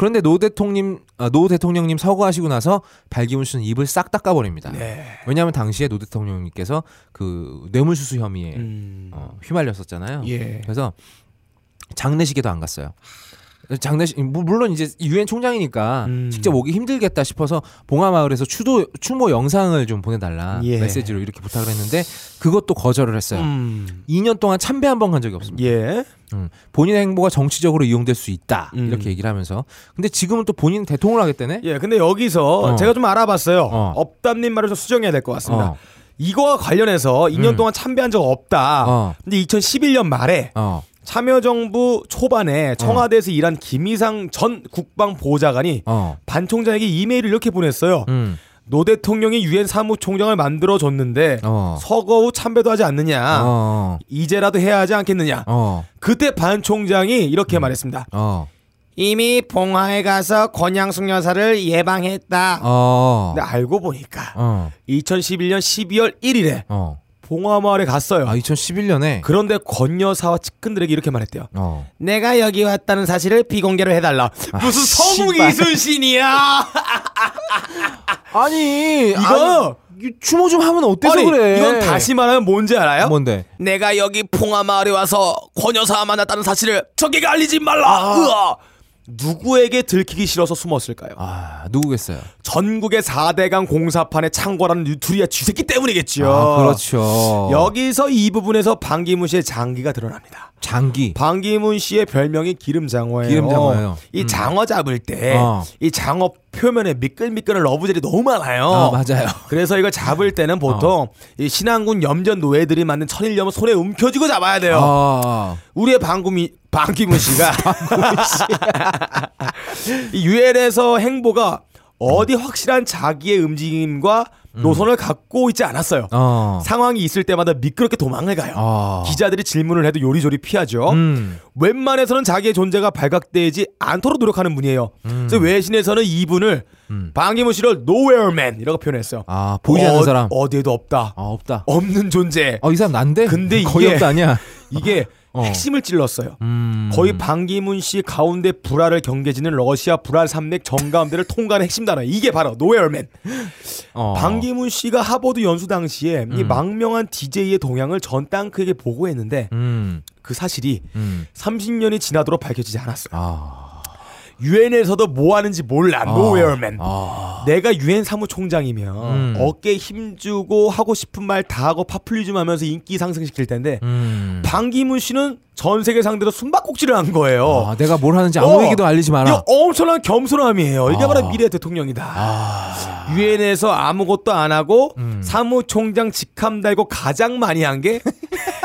그런데 노 대통령 아, 노 대통령님 서거하시고 나서 발기문 씨는 입을 싹 닦아버립니다. 네. 왜냐하면 당시에 노 대통령님께서 그 뇌물수수 혐의에 음. 어, 휘말렸었잖아요. 예. 그래서 장례식에도 안 갔어요. 장례식 무- 물론 이제 유엔 총장이니까 음. 직접 오기 힘들겠다 싶어서 봉화마을에서 추도 추모 영상을 좀 보내달라 예. 메시지로 이렇게 부탁을 했는데 그것도 거절을 했어요. 음. 2년 동안 참배 한 번 간 적이 없습니다. 예. 음, 본인의 행보가 정치적으로 이용될 수 있다 음. 이렇게 얘기를 하면서 근데 지금은 또 본인 대통령을 하겠다네. 예. 근데 여기서 어. 제가 좀 알아봤어요. 어. 업담님 말을 좀 수정해야 될 것 같습니다. 어, 이거와 관련해서 2년 음. 동안 참배한 적 없다. 어, 근데 2011년 말에 어, 참여정부 초반에 청와대에서 일한 김희상 전 국방보좌관이 어, 반 총장에게 이메일을 이렇게 보냈어요. 음, 노 대통령이 유엔 사무총장을 만들어 줬는데 어, 서거 후 참배도 하지 않느냐. 어, 이제라도 해야 하지 않겠느냐. 어, 그때 반 총장이 이렇게 말했습니다. 어, 이미 봉화에 가서 권양숙 여사를 예방했다. 어, 근데 알고 보니까 어, 2011년 12월 1일에 어. 봉화마을에 갔어요. 아 2011년에 그런데 권 여사와 측근들에게 이렇게 말했대요. 어. 내가 여기 왔다는 사실을 비공개로 해달라. 무슨 서국 씨발. 이순신이야? *laughs* 아니 이거 아니, 추모 좀 하면 어때서 아니, 그래? 이건 다시 말하면 뭔지 알아요? 뭔데? 내가 여기 봉화마을에 와서 권 여사 만났다는 사실을 적에게 알리지 말라. 으아. 누구에게 들키기 싫어서 숨었을까요? 아 누구겠어요? 전국의 4대강 공사판에 창궐하는 뉴트리아 쥐새끼 때문이겠죠. 아 그렇죠. 여기서 이 부분에서 반기문 씨의 장기가 드러납니다. 장기. 반기문 씨의 별명이 기름장어예요. 기름장어예요. 이 음. 장어 잡을 때이 어. 장어 표면에 미끌미끌한 love gel이 너무 많아요. 아 맞아요. 그래서 이걸 잡을 때는 보통 이 신안군 염전 노예들이 만든 천일염을 손에 움켜쥐고 잡아야 돼요. 아, 우리의 방금이 방기문 씨가 *laughs* *laughs* 이 유엔에서 행보가 어디 확실한 자기의 움직임과 노선을 갖고 있지 않았어요. 어. 상황이 있을 때마다 미끄럽게 도망을 가요. 아. 기자들이 질문을 해도 요리조리 피하죠. 음. 웬만해서는 자기의 존재가 발각되지 않도록 노력하는 분이에요. 그래서 외신에서는 이분을 음. 방기문 씨를 nowhereman 이라고 표현했어요. 아 보이지 않는 어- 사람. 어디에도 없다. 아 없다. 없는 존재. 어 이 사람 난데? 근데 거의 이게- 없다 아니야. 이게 *laughs* 어. 핵심을 찔렀어요. 음. 거의 반기문 씨 가운데 불화를 경계지는 러시아 불알 산맥 정가함대를 통과하는 핵심 단어. 이게 바로 nowhere man. 어. 반기문 씨가 하버드 연수 당시에 이 음. 망명한 DJ의 동향을 전 땅크에게 보고했는데 음. 그 사실이 음. 30년이 지나도록 밝혀지지 않았어요. 아. 유엔에서도 뭐 하는지 몰라. nowhere man. 아. 내가 유엔 사무총장이면 음. 어깨 힘주고 하고 싶은 말 다 하고 파퓰리즘 하면서 인기 상승시킬 텐데 음. 반기문 씨는 전 세계 상대로 숨바꼭질을 한 거예요. 아, 내가 뭘 하는지 아무에게도 어, 알리지 마라. 이거 엄청난 겸손함이에요. 이게 아. 바로 미래 대통령이다. 유엔에서 아무것도 안 하고 음. 사무총장 직함 달고 가장 많이 한 게 *laughs*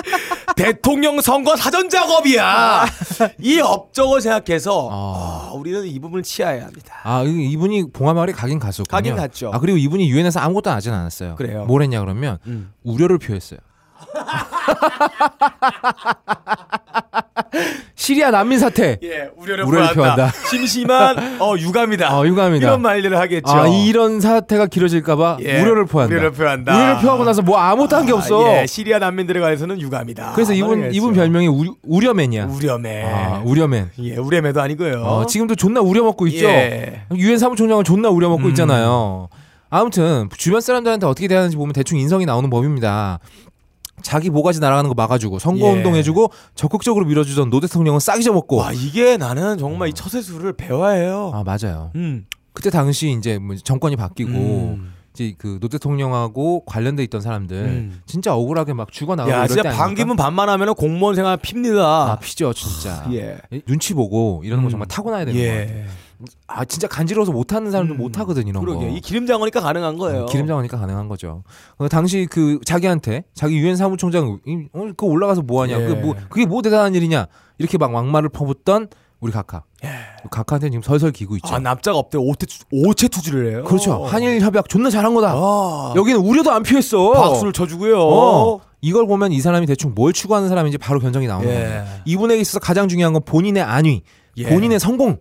대통령 선거 사전 작업이야. 이 업적을 생각해서 아. 아, 우리는 이 부분을 치아야 합니다. 아, 이- 이분이 봉화마을에 가긴 갔었군요. 가긴 갔죠. 아, 그리고 이분이 유엔에서 아무것도 하진 않았어요. 그래요. 뭘 했냐 그러면 음. 우려를 표했어요. *laughs* 시리아 난민 사태. 예, 우려를, 우려를 표한다. 심심한 어 유감이다. 어, 유감이다. 이런 말들을 하겠죠. 아, 이런 사태가 길어질까봐 예, 우려를 표한다. 우려를 표한다. 우려를 표하고 나서 뭐 아무것도 한게 없어. 아, 예, 시리아 난민들에 관해서는 유감이다. 그래서 이분 말을 이분. 별명이 우려, 우려맨이야. 우려매. 아, 우려맨. 예, 우려매도 아니고요. 어, 지금도 존나 우려먹고 있죠. 예. 유엔 사무총장은 존나 우려먹고 음. 있잖아요. 아무튼 주변 사람들한테 어떻게 대하는지 보면 대충 인성이 나오는 법입니다. 자기 모가지 날아가는 거 막아주고 선거 운동 예. 해주고 적극적으로 밀어주던 노 대통령은 싹 잊어먹고 와 이게 나는 정말 이 처세술을 배워야 해요. 아 맞아요. 음. 그때 당시 이제 뭐 정권이 바뀌고 음. 이제 그 노 대통령하고 관련돼 있던 사람들 음. 진짜 억울하게 막 죽어 나가고 야 이럴 진짜? 반기문 반만 하면 공무원 생활 핍니다. 아 피죠 진짜. *laughs* 예. 눈치 보고 이런 거 음. 정말 타고나야 되는 거 같아요. 예. 아 진짜 간지러워서 못하는 사람들 음. 못하거든 이런 그러게 거. 이 기름장어니까 가능한 거예요. 기름장어니까 가능한 거죠. 어, 당시 그 자기한테 자기 유엔 사무총장 이- 어, 그거 올라가서 뭐 하냐? 예. 그게 뭐 그게 뭐 대단한 일이냐? 이렇게 막 막말을 퍼붓던 우리 각하. 각하한테 지금 설설 기고 있죠. 아 납작 엎대 오체 오체 투지를 해요. 그렇죠. 한일 협약 존나 잘한 거다. 아, 여기는 우려도 안 피했어. 박수를 쳐주고요. 어. 이걸 보면 이 사람이 대충 뭘 추구하는 사람인지 바로 견적이 나오는 예. 거예요. 이분에게 있어서 가장 중요한 건 본인의 안위, 예. 본인의 성공.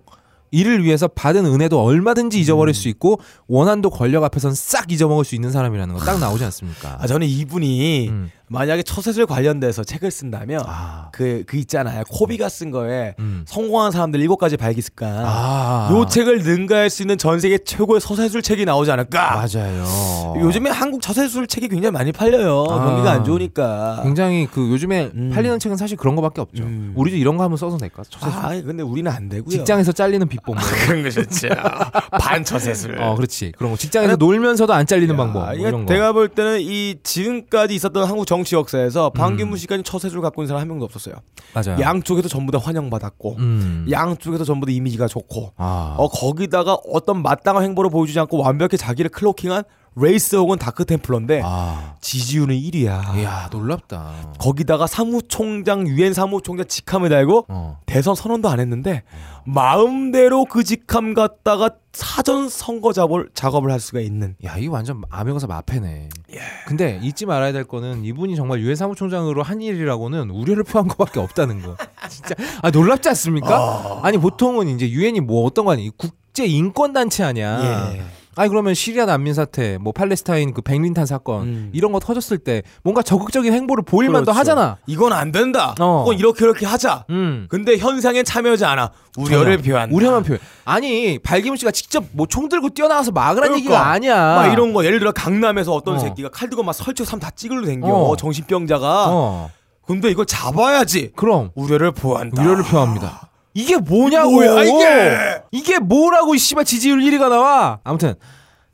이를 위해서 받은 은혜도 얼마든지 잊어버릴 음. 수 있고 원한도 권력 앞에선 싹 잊어먹을 수 있는 사람이라는 거 딱 나오지 않습니까? 아 저는 이분이 음. 만약에 처세술 관련돼서 책을 쓴다면 아. 그 그 있잖아요. 코비가 쓴 거에 음. 성공한 사람들 일곱 가지 발기 습관. 아. 요 책을 능가할 수 있는 전 세계 최고의 서세술 책이 나오지 않을까. 맞아요. 요즘에 한국 저세술 책이 굉장히 많이 팔려요. 아. 경기가 안 좋으니까. 굉장히 그 요즘에 음. 팔리는 책은 사실 그런 거밖에 없죠. 음. 우리도 이런 거 한번 써서 될까? 처세술. 아, 근데 우리는 안 되고요. 직장에서 잘리는 비법. 뭐. 그런 거 좋죠. *laughs* 반처세술. 어, 그렇지. 그런 거. 직장에서 놀면서도 안 잘리는 방법. 뭐 이런 거. 내가 볼 때는 이 지금까지 있었던 한국 정치 역사에서 음. 반기문 씨까지 처세술 갖고 있는 사람 한 명도 없었어요. 맞아요. 양쪽에서 전부 다 환영받았고, 음. 양쪽에서 전부 다 이미지가 좋고, 아. 어 거기다가 어떤 마땅한 행보를 보여주지 않고 완벽히 자기를 cloaking한 Wraith 혹은 Dark Templar인데 아. 지지율은 1위야. 이야, 놀랍다. 거기다가 사무총장 유엔 사무총장 직함을 달고 어. 대선 선언도 안 했는데 마음대로 그 직함 갖다가 사전 선거 작업을 작업을 할 수가 있는. 야, 이거 완전 아메가서 마패네. 예. 근데 잊지 말아야 될 거는 이분이 정말 유엔 사무총장으로 한 일이라고는 우려를 표한 것밖에 없다는 거. *laughs* 진짜 아 놀랍지 않습니까? 아니 보통은 이제 유엔이 뭐 어떤 거 아니 국제 인권 단체 아니야. 예. 아니 그러면 시리아 난민 사태, 뭐 팔레스타인 그 백린탄 사건 음. 이런 거 터졌을 때 뭔가 적극적인 행보를 보일 만도 그렇죠. 하잖아. 이건 안 된다. 어. 이렇게 이렇게 하자. 음. 근데 현상에 참여하지 않아. 우려를 표한다. 우려만 표현. 아니 발기문 씨가 직접 뭐 총 들고 뛰어나와서 막으라는 그러니까. 얘기가 아니야. 막 이런 거 예를 들어 강남에서 어떤 어. 새끼가 칼 들고 막 설치고 삼다 찍으려 댕겨 어. 정신병자가 어. 근데 이걸 잡아야지 그럼 우려를 보한다 우려를 표합니다. 이게 뭐냐고. 뭐야, 이게? 이게 뭐라고 이 씨발 지지율 1위가 나와. 아무튼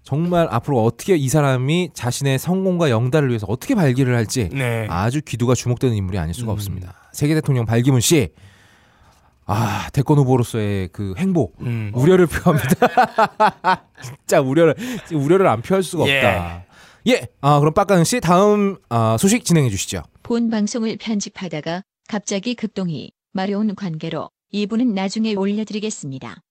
정말 앞으로 어떻게 이 사람이 자신의 성공과 영달을 위해서 어떻게 발기를 할지 네. 아주 귀두가 주목되는 인물이 아닐 수가 음. 없습니다. 세계 대통령 발기문 씨. 아, 대권 후보로서의 그 행보 음. 우려를 표합니다. *laughs* 진짜 우려를 우려를 안 표할 수가 예. 없다. 예. 아, 그럼 빡가는 씨 다음 아, 소식 진행해 주시죠. 본 방송을 편집하다가 갑자기 급동이 마려운 관계로 이분은 나중에 올려드리겠습니다.